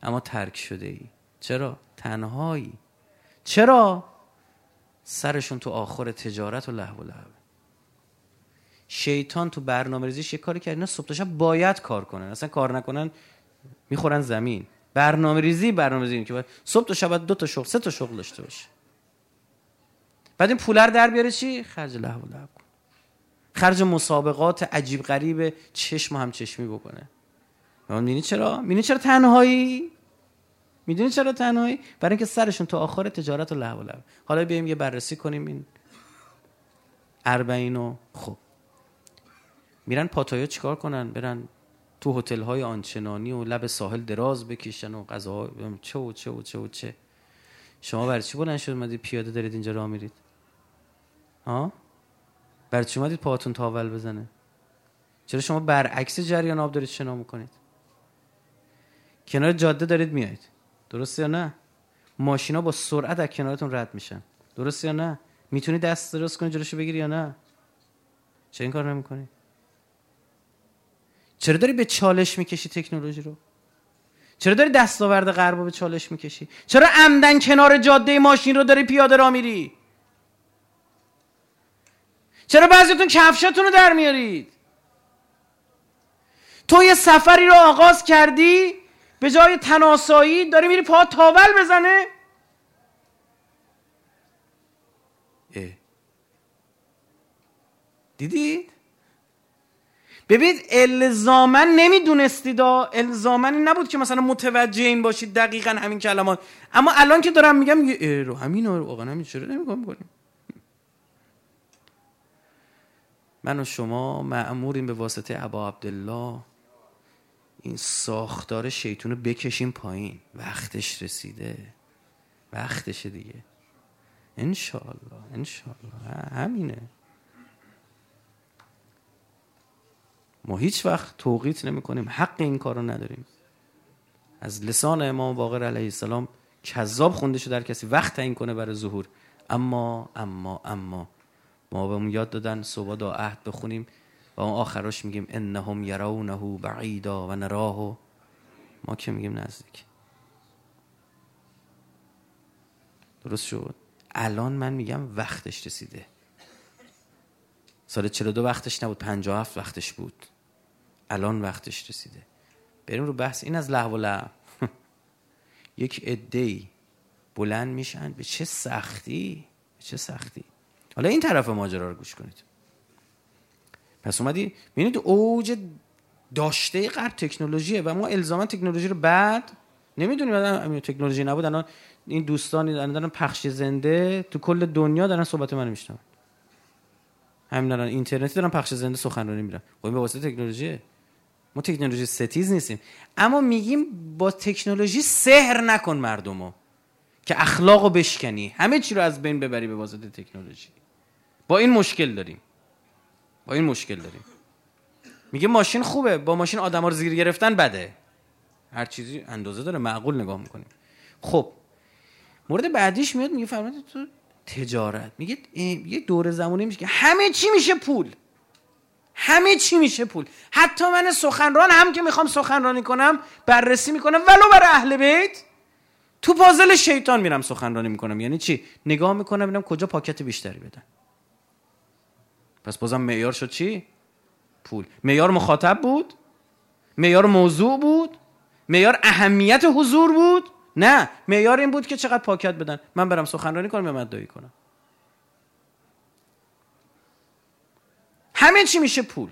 اما ترک شده ای چرا؟ تنهایی. چرا؟ سرشون تو آخر تجارت و لحو و شیطان تو برنامه ریزیش یه کاری کرد اینا صبح باید کار کنن. اصلا کار نکنن می‌خورن زمین. برنامه ریزی برنامه ریزی که صبح تا شب دو تا شغل سه تا شغل داشته باشه. بعد این پولر در بیاره چی؟ خرج لحو و لحو خرج مسابقات عجیب غریب چشم هم چشمی بکنه. می‌دونی چرا؟ می‌دونی چرا تنهایی؟ می‌دونی چرا تنهایی؟ برای اینکه سرشون تا آخر تجارت و لحو حالا بیایم یه بررسی کنیم این اربعین خب میرن پاتایا چیکار کنن؟ برن تو هتل های آنچنانی و لب ساحل دراز بکشن و غذا چه و چه و چه و چه. شما برای چی بلند شد اومدید پیاده دارید اینجا راه میرید. ها؟ برای چی اومدید پاهاتون تاول بزنه؟ چرا شما برعکس جریان آب دارید شنا می‌کنید؟ کنار جاده دارید میایید درسته یا نه؟ ماشینا با سرعت از کنارتون رد میشن. درسته یا نه؟ می‌تونی دست درست کنی جلوشو بگیری یا نه؟ چه این کار نمی‌کنی؟ چرا داری به چالش می‌کشی تکنولوژی رو؟ چرا داری دستاورد غرب به چالش می‌کشی؟ چرا عمدن کنار جاده ماشین رو داری پیاده را میری؟ چرا بعضیتون کفشاتون رو در میارید؟ تو یه سفری رو آغاز کردی؟ به جای تناسایی داری میری پا تاول بزنه. اه. دیدید ببینید الزامن نمی‌دونستید الزامن نبود که مثلا متوجه این باشید دقیقا همین کلمات. اما الان که دارم میگم رو همین رو واقعا همین چرا نمیگم من و شما معموریم به واسطه ابا عبدالله. این ساختار شیطون رو بکشیم پایین. وقتش رسیده. وقتشه دیگه. انشالله انشالله همینه. ما هیچ وقت توقیت نمی کنیم حق این کار رو نداریم. از لسان امام باقر علیه السلام کذاب خونده شده در کسی وقت این کنه برای ظهور. اما اما اما ما به یاد دادن صبح دا عهد بخونیم. و اون آخراش میگیم انهم یرونه بعیدا و نراه ما که میگیم نزدیک. درست شد. الان من میگم وقتش رسیده. سال 42 وقتش نبود 57 وقتش بود. الان وقتش رسیده. بریم رو بحث. این از لحو و یک ادهی بلند میشن. به چه سختی؟ به چه سختی؟ حالا این طرف ماجرا رو گوش کنید. پس اومدی. ببینید اوج داشته قر تکنولوژیه و ما الزاما تکنولوژی رو بعد نمی‌دونیم. الان تکنولوژی نبود الان این دوستانی دارن پخش زنده تو کل دنیا دارن صحبت من میشنون. همین الان اینترنتی دارن پخش زنده سخنرانی میرن. خب به واسطه تکنولوژیه. ما تکنولوژی ستیز نیستیم. اما میگیم با تکنولوژی سحر نکن مردمو که اخلاقو بشکنی. همه چی رو از بین ببری به واسطه تکنولوژی. با این مشکل داریم. با این مشکل داریم. میگه ماشین خوبه با ماشین آدما رو زیر گرفتن بده. هر چیزی اندازه داره معقول نگاه می‌کنیم. خب مورد بعدیش میاد میگه فرمود تو تجارت. میگه یه دور زمانی میشه که همه چی میشه پول. همه چی میشه پول. حتی من سخنران هم که می‌خوام سخنرانی کنم بررسی می‌کنم ولو برای اهل بیت تو پازل شیطان میرم سخنرانی می‌کنم. یعنی چی؟ نگاه می‌کنم ببینم کجا پاکت بیشتری بدن. پس بازم معیار شد چی؟ پول. معیار مخاطب بود. معیار موضوع بود. معیار اهمیت حضور بود. نه معیار این بود که چقدر پاکت بدن. من برم سخنرانی کنم یا مدعی کنم. همه چی میشه پول.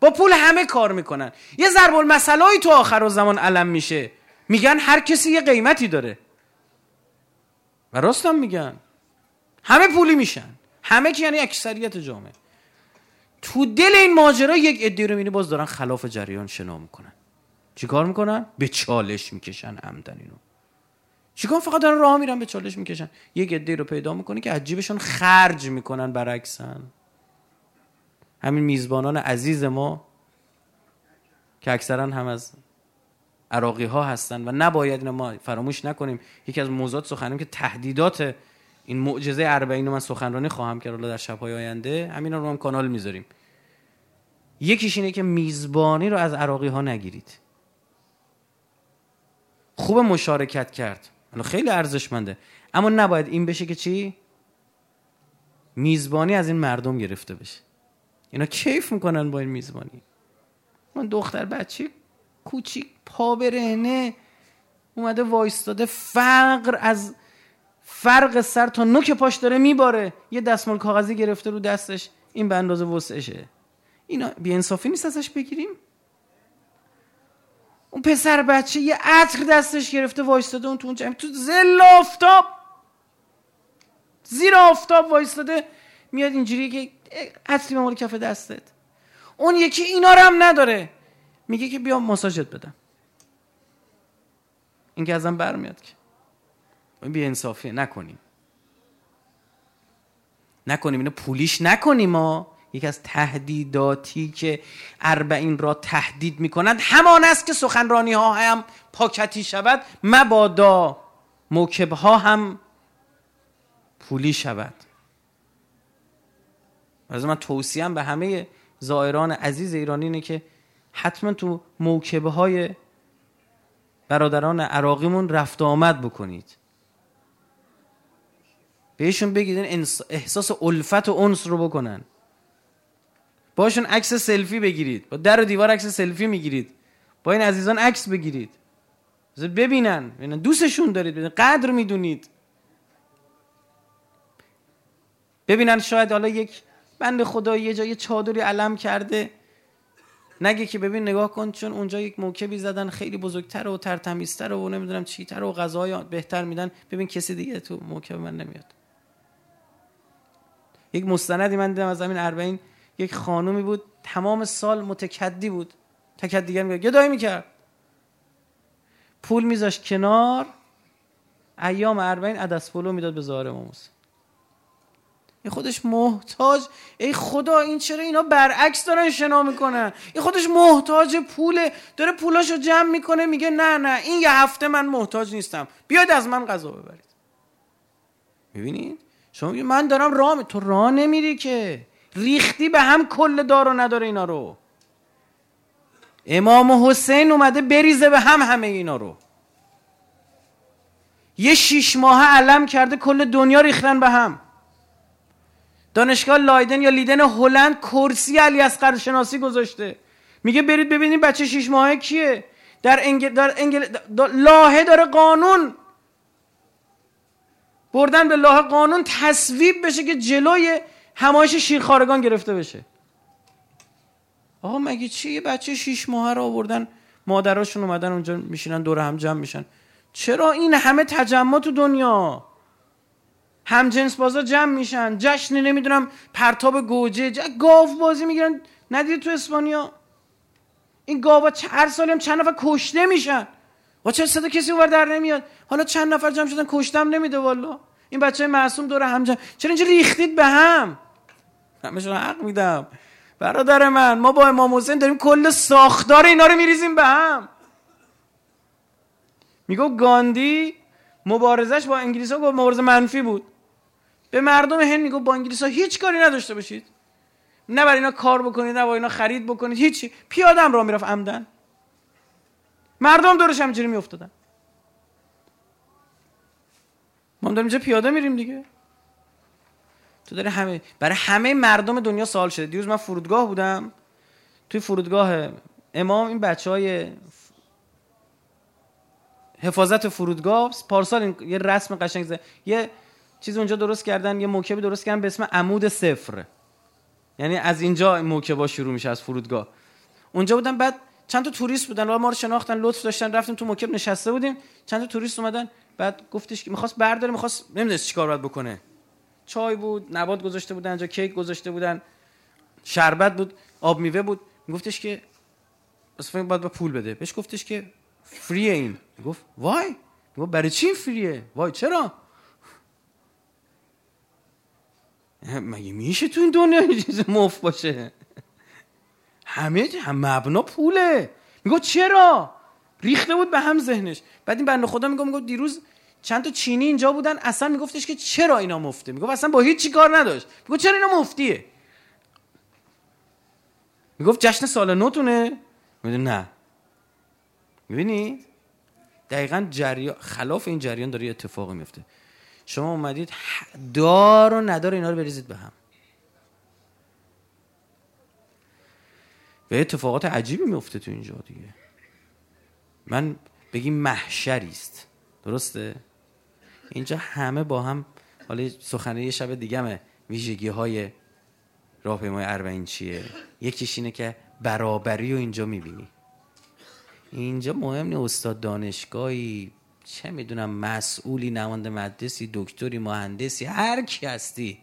با پول همه کار می‌کنن. یه ضرب المثل تو آخر زمان علم میشه. میگن هر کسی یه قیمتی داره. و راستم میگن. همه پولی میشن. همه که یعنی اکثریت جامعه. تو دل این ماجرا یک عده رو باز دارن خلاف جریان شنا می‌کنن. چیکار می‌کنن؟ به چالش می‌کشن عمدن اینو. چیکار؟ فقط دارن راه میرن به چالش می‌کشن. یک عده رو پیدا می‌کنه که عجیبشون خرج می‌کنن برعکسن. همین میزبانان عزیز ما که اکثرا هم از عراقی ها هستن و نباید اینو ما فراموش نکنیم. یکی از موضوعات سخنیم که تهدیدات این معجزه اربعین رو من سخنرانی خواهم کرد در شبهای آینده همین رو هم کانال می‌ذاریم. یکیش اینه که میزبانی رو از عراقی ها نگیرید. خوب مشارکت کرد. خیلی ارزشمنده. اما نباید این بشه که چی؟ میزبانی از این مردم گرفته بشه. اینا کیف می‌کنن با این میزبانی؟ من دختر بچه کوچیک پا برهنه اومده وایستاده فقر از فرق سر تا نوک پاش داره میباره. یه دستمال کاغذی گرفته رو دستش این به اندازه وسعشه. اینا انصافی نیست ازش بگیریم؟ اون پسر بچه یه عطر دستش گرفته وایستاده اون تو اون جمع تو زل آفتاب! زیر آفتاب وایستاده میاد اینجوری که عطری به کف دستت. اون یکی اینا رو هم نداره. میگه که بیا ماساژت بدم. این که ازم برمیاد که. بی انصافیه نکنیم. نکنیم. اینو پولیش نکنیم ما یکی از تهدیداتی که اربعین را تهدید می‌کنند همان است که سخنرانی ها هم پاکتی شود. مبادا موکب ها هم پولی شود. از من توصیم به همه زائران عزیز ایرانی اینه که حتما تو موکبه های برادران عراقیمون رفت آمد بکنید. بهشون بگید احساس الفت و انس رو بکنن. باشون عکس سلفی بگیرید. با در و دیوار عکس سلفی می‌گیرید. با این عزیزان عکس بگیرید. ببینن. دوستشون دارید. ببینن. قدر می‌دونید. ببینن شاید حالا یک بند خدا یه جای چادری علم کرده. نگه که ببین نگاه کن چون اونجا یک موکبی زدن خیلی بزرگتر و ترتمیزتر و نمی‌دونم چیتر و غذای بهتر میدن. ببین کسی دیگه تو موکب من نمیاد. یک مستندی من دیدم از همین اربعین. یک خانومی بود تمام سال متکدی بود. تکدیگر میگه گدایی می‌کرد. پول میذاش کنار. ایام اربعین عدس پلو می‌داد به ظاهر امام این خودش محتاج. ای خدا این چرا اینا برعکس دارن شنا می‌کنن؟ این خودش محتاج پوله داره پولاشو جمع می‌کنه میگه نه نه این یه هفته من محتاج نیستم. بیاید از من غذا ببرید. می‌بینید شما من دارم راه تو راه نمیری که. ریختی به هم کل دارو نداره اینا رو. امام حسین اومده بریزه به هم همه اینا رو. یه شیش ماه علم کرده کل دنیا ریختن به هم. دانشگاه لایدن یا لیدن هلند کرسی علی اصغر شناسی گذاشته. میگه برید ببینید بچه شیش ماهه کیه. در انگل, در انگل... لاهه داره قانون. بردن به لاه قانون تصویب بشه که جلوی همایش شیرخارگان گرفته بشه. آقا مگه چی؟ یه بچه شیش ماه رو آوردن مادراشون اومدن اونجا میشینن دور هم جمع میشن. چرا این همه تجمع تو دنیا؟ هم جنس بازا جمع میشن جشن نمی‌دونم پرتاب گوجه گاو بازی می‌گیرن. ندید تو اسپانیا. این گاوا هر سالی هم چند نفر کشته میشن. و چه صدا کسی اونور در نمیاد؟ حالا چند نفر جمع شدن کشتم نمیده والا این بچه معصوم دور هم جمع چرا اینجا ریختید به هم؟ همشون حق میدم. برادر من ما با امام حسین داریم کل ساختار اینا رو میریزیم به هم. میگو گاندی مبارزش با انگلیس ها مبارزه منفی بود. به مردم هند میگو با انگلیس ها هیچ کاری نداشته باشید. نه برای اینا کار بکنید نه برای اینا خرید بکنید هیچی. پیاده هم راه می‌رفت عمدن. مردم دورش همینجوری میافتادن. ما داریم اینجا پیاده میریم دیگه. تو داره همه برای همه مردم دنیا سوال شده. دیروز من فرودگاه بودم. توی فرودگاه امام این بچه های حفاظت فرودگاه پارسال یه رسم قشنگ زده. یه چیز اونجا درست کردن یه موکبی درست کردن به اسم عمود صفر. یعنی از اینجا موکبا شروع میشه از فرودگاه. اونجا بودن بعد چند تا توریست بودن ما رو شناختن لطف داشتن رفتیم تو موکب نشسته بودیم. چند تا توریست اومدن بعد گفتش که می‌خواست برداره می‌خواست نمی‌دونست چیکار باید بکنه. چای بود نبات گذاشته بودن اینجا کیک گذاشته بودن. شربت بود آب میوه بود. میگفتش که اصلا باید با پول بده. بهش گفتش که فری این. گفت وای؟ گفت برای چی فریه؟ وای چرا؟ مگه میشه تو این دنیا چیز مفت باشه؟ همه هم مبنا پوله. میگو چرا؟ ریخته بود به هم ذهنش. بعد این بنده خدا میگه میگه دیروز چند تا چینی اینجا بودن اصلا میگفتش که چرا اینا مفته؟ می‌گفت اصلا با هیچ کار نداشت. میگو چرا اینا مفتیه؟ می‌گفت جشن سال نوتونه. میگه نه. می‌بینید دقیقا جریان خلاف این جریان داره اتفاقی میفته. شما اومدید دار و ندار اینا رو بریزید به هم. و اتفاقات عجیبی میفته تو اینجا دیگه. من بگیم محشری است درسته؟ اینجا همه با هم حالا سخنه یه شب دیگه ویژگی های راهپیمای اربعین چیه؟ یکیش اینه که برابری رو اینجا می‌بینی. اینجا مهم نیست استاد دانشگاهی چه می‌دونم مسئولی نماینده مدرسی دکتری مهندسی هر کی هستی.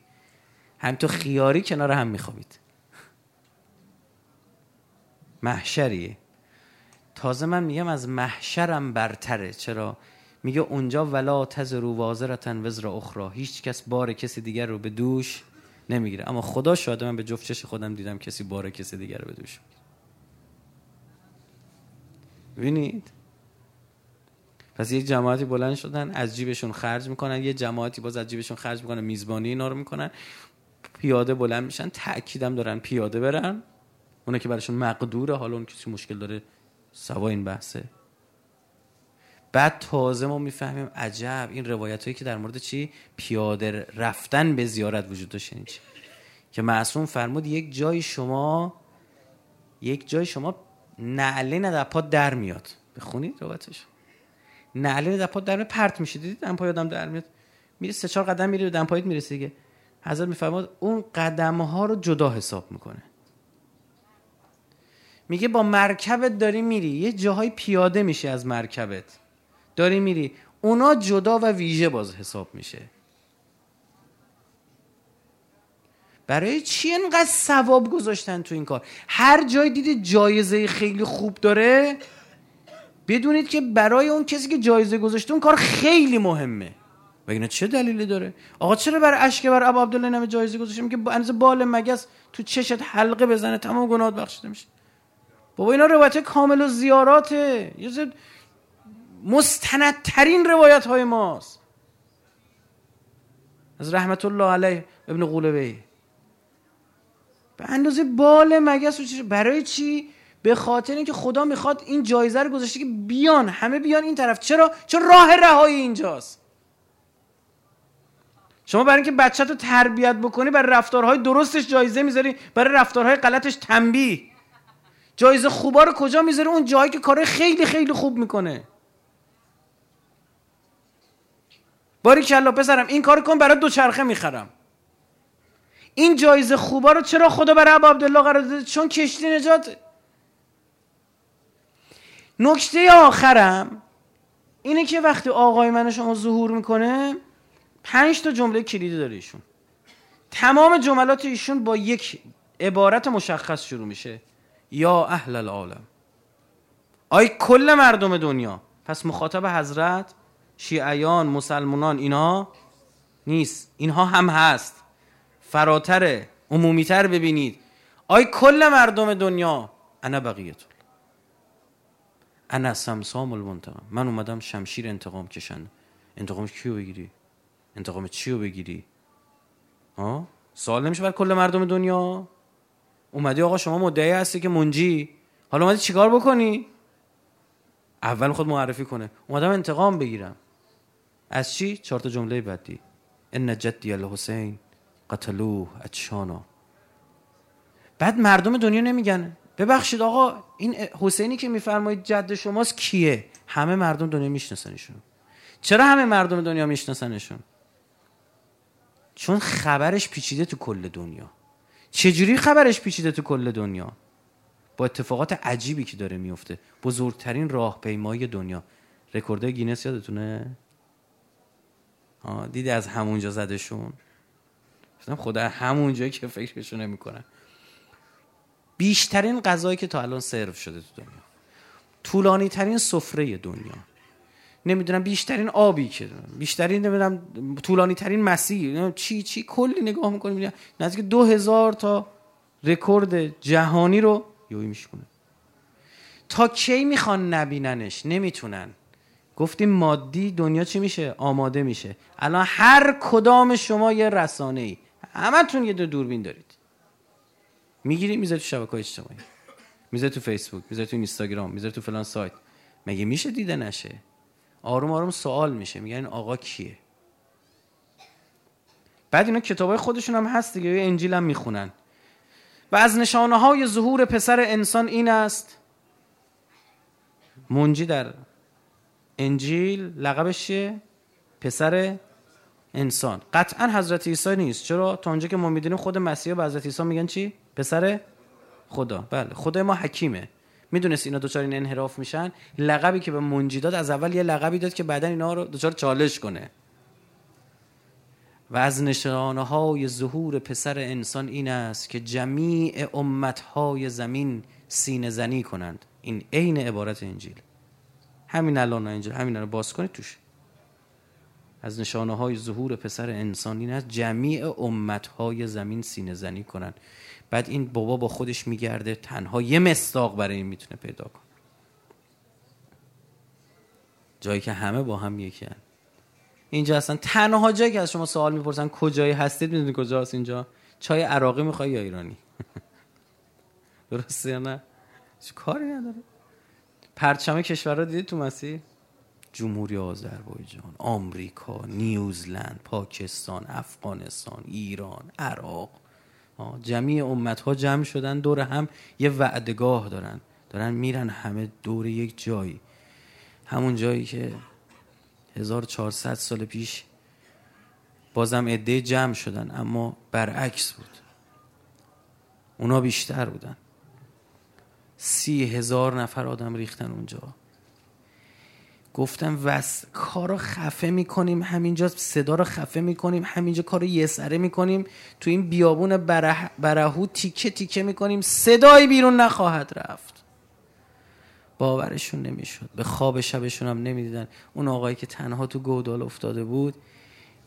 هم تو خیاری کنار هم میخوابید. محشریه تازه من میگم از محشرم برتره. چرا؟ میگه اونجا ولا تزرو وازرتن وزر اخرى هیچ کس بار کسی دیگر رو به دوش نمی‌گیره. اما خدا شاده من به جفت خودم دیدم کسی بار کسی دیگر رو به دوش ببینید؟ پس یک جماعتی بلند شدن از جیبشون خرج می‌کنن. یه جماعتی باز از جیبشون خرج می‌کنن میزبانی اینا رو می‌کنن. پیاده بلند میشن. تاکیدم دارن پیاده برن. اونا که براشون مقدوره حالا اون کسی مشکل داره سوا این بحثه. بعد تازه ما می‌فهمیم عجب این روایت هایی که در مورد چی؟ پیاده رفتن به زیارت وجود داشت یعنی که معصوم فرمود یک جای شما یک جای شما نعله در پا در میاد. بخونید روایتش. نعله در پا در میاد پرت میشه. دیدید دمپای آدم در میاد؟ میره سه چهار قدم میره به دمپایت می‌رسه دیگه. حضرت میفرماد اون قدم ها رو جدا حساب می‌کنه. میگه با مرکبت داری میری. یه جاهای پیاده میشه از مرکبت. داری میری. اونا جدا و ویژه باز حساب میشه. برای چی انقدر ثواب گذاشتن تو این کار؟ هر جای دیدید جایزه خیلی خوب داره؟ بدونید که برای اون کسی که جایزه گذاشته اون کار خیلی مهمه. و اینا چه دلیلی داره؟ آقا چرا برای اشک بر ابو عبدالله نمه جایزه گذاشته؟ که اندازه بال مگس تو چشت حلقه بزنه تمام گناهات بخشیده میشه. بابا اینا روایت کامل و زیاراته. یه مستندترین روایت های ماست. از رحمت الله علیه ابن قولبه به اندازه بال مگس برای چی؟ به خاطر اینکه خدا می‌خواد این جایزه رو گذاشته که بیان. همه بیان این طرف. چرا؟ چون راه رهایی اینجاست. شما برای اینکه بچه رو تربیت بکنی برای رفتارهای درستش جایزه می‌ذاری برای رفتارهای غلطش تنبیه. جایزه خوبا رو کجا می‌ذاری اون جایی که کار خیلی خیلی خوب می‌کنه. باری کلا پسرم این کار کن برای دوچرخه می‌خرم. این جایزه خوبا رو چرا خدا برای ابو عبدالله قرار داده؟ چون کشتی نجات. نکته آخرم اینه که وقتی آقای من شما ظهور می‌کنه پنج تا جمله کلیدی داره ایشون. تمام جملات ایشون با یک عبارت مشخص شروع میشه. یا اهل العالم. آی کل مردم دنیا. پس مخاطب حضرت شیعیان مسلمانان اینا نیست. اینها هم هست. فراتر عمومیتر ببینید. آی کل مردم دنیا انا بقیت انا سمسام المنتقم. من اومدم شمشیر انتقام کشن. انتقام کیو بگیری؟ انتقام چیو بگیری؟ ها؟ سوال نمیشه بر کل مردم دنیا؟ اومدی آقا شما مدعی هستی که منجی حالا اومدی چیکار بکنی؟ اول خود معرفی کنه. اومدم انتقام بگیرم. از چی؟ چهار تا جمله بعدی. ان جدی الحسین قتلوه اتشانا بعد مردم دنیا نمیگن. ببخشید آقا این حسینی که میفرمایید جد شماست کیه؟ همه مردم دنیا میشناسنشون. چرا همه مردم دنیا میشناسنشون؟ چون خبرش پیچیده تو کل دنیا. چجوری خبرش پیچیده تو کل دنیا؟ با اتفاقات عجیبی که داره میفته. بزرگترین راهپیمایی دنیا. رکورد گینس یادتونه؟ دیدی از همونجا زدشون؟ گفتم خدا همونجایی که فکرشو نمی‌کنن بیشترین غذایی که تا الان سرو شده تو دنیا. طولانی ترین سفره دنیا. نمی‌دونم بیشترین آبی که بیشترین نمی‌دونم طولانی ترین مسیر چی چی کلی نگاه می‌کنیم نزدیک دو هزار تا رکورد جهانی رو یوی میشکنه تا کی می‌خوان نبیننش؟ نمی‌تونن. گفتیم مادی دنیا چی میشه؟ آماده میشه. الان هر کدام شما یه رسانه ای همتون یه دو دوربین دارید. می‌گیری می‌ذاری تو شبکه اجتماعی. می‌ذاری تو فیسبوک می‌ذاری تو اینستاگرام می‌ذاری تو فلان سایت. مگه میشه دیده نشه؟ آروم آروم سوال میشه. میگن آقا کیه؟ بعد اینا کتابای خودشون هم هست دیگه. انجیل هم می‌خونن. و از نشانه های ظهور پسر انسان این است. منجی در انجیل لقبش چیه؟ پسر انسان. قطعا حضرت عیسی نیست. چرا؟ تا اونجا که ما می‌دونیم خود مسیح به حضرت عیسی میگن چی؟ پسر خدا. بله خدای ما حکیمه. می‌دونست اینا دوچار این انحراف میشن. لقبی که به منجی داد از اول یه لقبی داد که بعدا اینا رو دوچار چالش کنه. و از نشانه های ظهور پسر انسان این است که جمیع امت های زمین سینه زنی کنند. این عین عبارت انجیل. همین الان انجیل. همین رو باز کنید توش. از نشانه های ظهور پسر انسان این است جمیع امت های زمین سینه زنی کنند. بعد این بابا با خودش میگرده تنها یه مستاق برای این می‌تونه پیدا کنه. جایی که همه با هم یکی. اینجا اصلا تنها جایی که از شما سوال می‌پرسن کجایی هستید می‌دونی کجاست اینجا؟ چای عراقی می‌خوای یا ایرانی؟ درسته یا نه؟ کاری نداره. پرچم کشور رو تو مسیح جمهوری آذربایجان آمریکا نیوزلند پاکستان افغانستان ایران عراق. جمعی امت ها جمع شدن دور هم یه وعدگاه دارن. دارن میرن همه دور یک جایی. همون جایی که 1400 سال پیش بازم عده جمع شدن اما برعکس بود. اونا بیشتر بودن. سی هزار نفر آدم ریختن اونجا. گفتم وس کار رو خفه می‌کنیم همینجا صدا رو خفه می‌کنیم همینجا کار رو یه سره می‌کنیم تو این بیابون بره... برهو تیکه تیکه می‌کنیم صدایی بیرون نخواهد رفت. باورشون نمی‌شد. به خواب شبشون هم نمی‌دیدن. اون آقایی که تنها تو گودال افتاده بود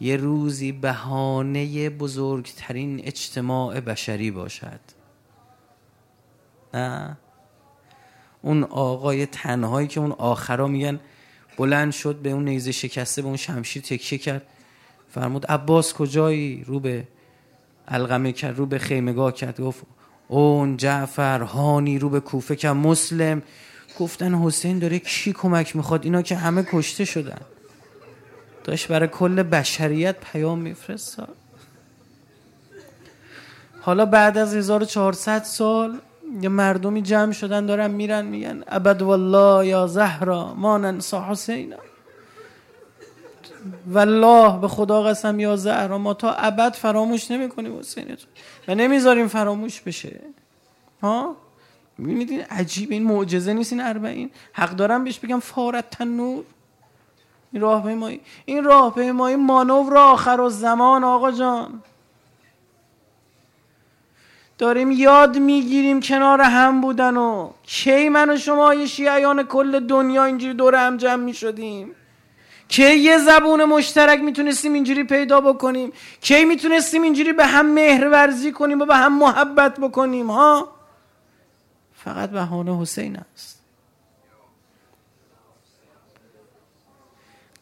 یه روزی بهانه بزرگترین اجتماع بشری باشد. نه؟ اون آقای تنهایی که اون آخرا میگن بلند شد به اون نیزه شکسته به اون شمشیر تکیه کرد. فرمود عباس کجایی؟ رو به القمه کرد رو به خیمگاه کرد. گفت اون جعفر هانی رو به کوفه کرد. مسلم. گفتن حسین داره کی کمک می‌خواد؟ اینا که همه کشته شدن. داشت برای کل بشریت پیام میفرستاد. حالا بعد از 1400 سال یه مردمی جمع شدن دارن میرن میگن ابد والله یا زهرا ما ننسا حسینا. والله به خدا قسم یا زهرا ما تا ابد فراموش نمی‌کنیم حسین و نمی‌ذاریم فراموش بشه. ها؟ می‌بینید این عجیب این معجزه نیست این اربعین. حق دارم بهش بگم فارت تنور این راه پیمایی این راه پیمایی مانور آخر و زمان آقا جان. داریم یاد می‌گیریم کنار هم بودن و کی من و شما یه شیعیان کل دنیا اینجوری دور هم جمع می‌شدیم؟ کی یه زبون مشترک می‌تونستیم اینجوری پیدا بکنیم؟ کی می‌تونستیم اینجوری به هم مهر ورزی کنیم و به هم محبت بکنیم ها؟ فقط بهانه حسین است.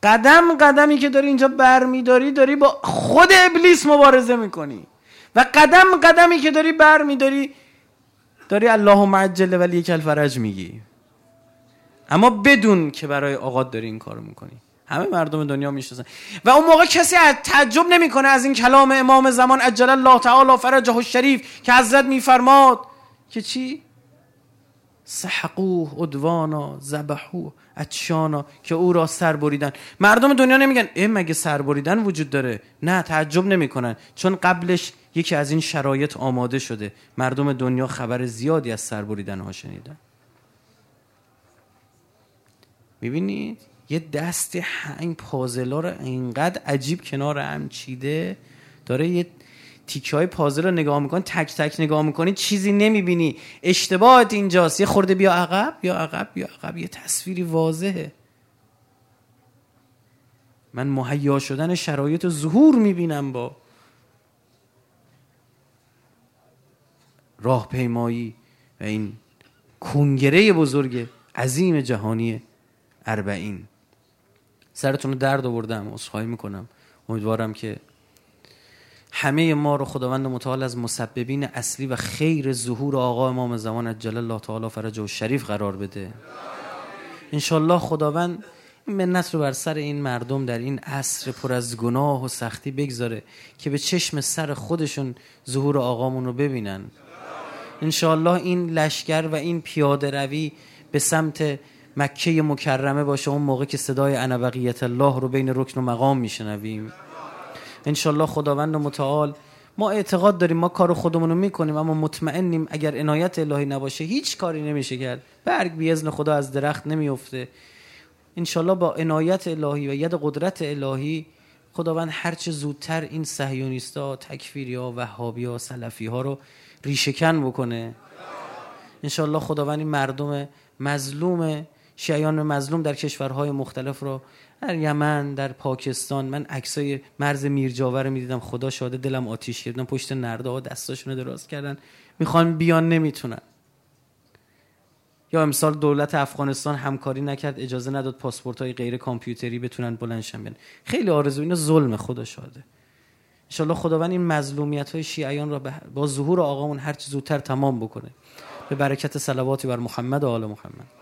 قدم قدمی که داری اینجا برمیداری داری با خود ابلیس مبارزه می‌کنی. و قدم قدمی که داری بر میداری داری اللهم عجل ولی یک الفرج میگی. اما بدون که برای آقاد داری این کارو می‌کنی. همه مردم دنیا می‌شناسن. و اون موقع کسی تعجب نمی‌کنه از این کلام امام زمان عجل الله تعالی فرجه الشریف که حضرت میفرماد که چی؟ سحقوه ادوانا زبحو اتشانا که او را سر بریدن. مردم دنیا نمیگن ای مگه سر بریدن وجود داره؟ نه تعجب نمی‌کنن. چون قبلش یکی از این شرایط آماده شده. مردم دنیا خبر زیادی از سر بریدن ها شنیدن. می‌بینید؟ یه دست این پازلا رو اینقدر عجیب کنار هم چیده داره یه تیکه های پازل رو نگاه می‌کنی تک تک نگاه می‌کنی چیزی نمی‌بینی. اشتباهت اینجاست. یه خورده بیا عقب بیا عقب بیا عقب. یه تصویری واضحه. من مهیا شدن شرایط ظهور می‌بینم با راهپیمایی و این کنگره بزرگ عظیم جهانی اربعین. سرتون رو درد آوردم عذرخواهی می‌کنم. امیدوارم که همه ما رو خداوند متعال از مسببین اصلی و خیر ظهور آقا امام زمان اجل الله تعالی فرجه و شریف قرار بده. انشالله خداوند این منت رو بر سر این مردم در این عصر پر از گناه و سختی بگذاره که به چشم سر خودشون ظهور آقامون رو ببینن. انشالله این لشکر و این پیاده روی به سمت مکه مکرمه باشه اون موقع که صدای انبقیت الله رو بین رکن و مقام میشنویم. انشالله خداوند متعال. ما اعتقاد داریم ما کار خودمون رو می‌کنیم اما مطمئنیم اگر عنایت الهی نباشه هیچ کاری نمیشه کرد. برگ بی ازن خدا از درخت نمیفته انشالله با عنایت الهی و ید قدرت الهی خداوند هرچه زودتر این صهیونیستا تکفیری ها وهابی ها سلفی ها رو ریشکن بکنه. انشالله خداوند این مردم مظلوم شیعیان مظلوم در کشورهای مختلف رو در یمن در پاکستان من عکسای مرز میرجاور رو می‌دیدم. خدا شاده دلم آتیش گرفتم. پشت نرده ها دراز کردن. می‌خوان بیان نمی‌تونن. یا امسال دولت افغانستان همکاری نکرد اجازه نداد پاسپورت های غیر کامپیوتری بتونن بلندشن بیان. خیلی آرزو اینا ظلم خدا شاده انشالله خداوند این مظلومیت های شیعیان را با ظهور آقامون هر زودتر تمام بکنه. به برکت صلواتی بر محمد و آل محمد.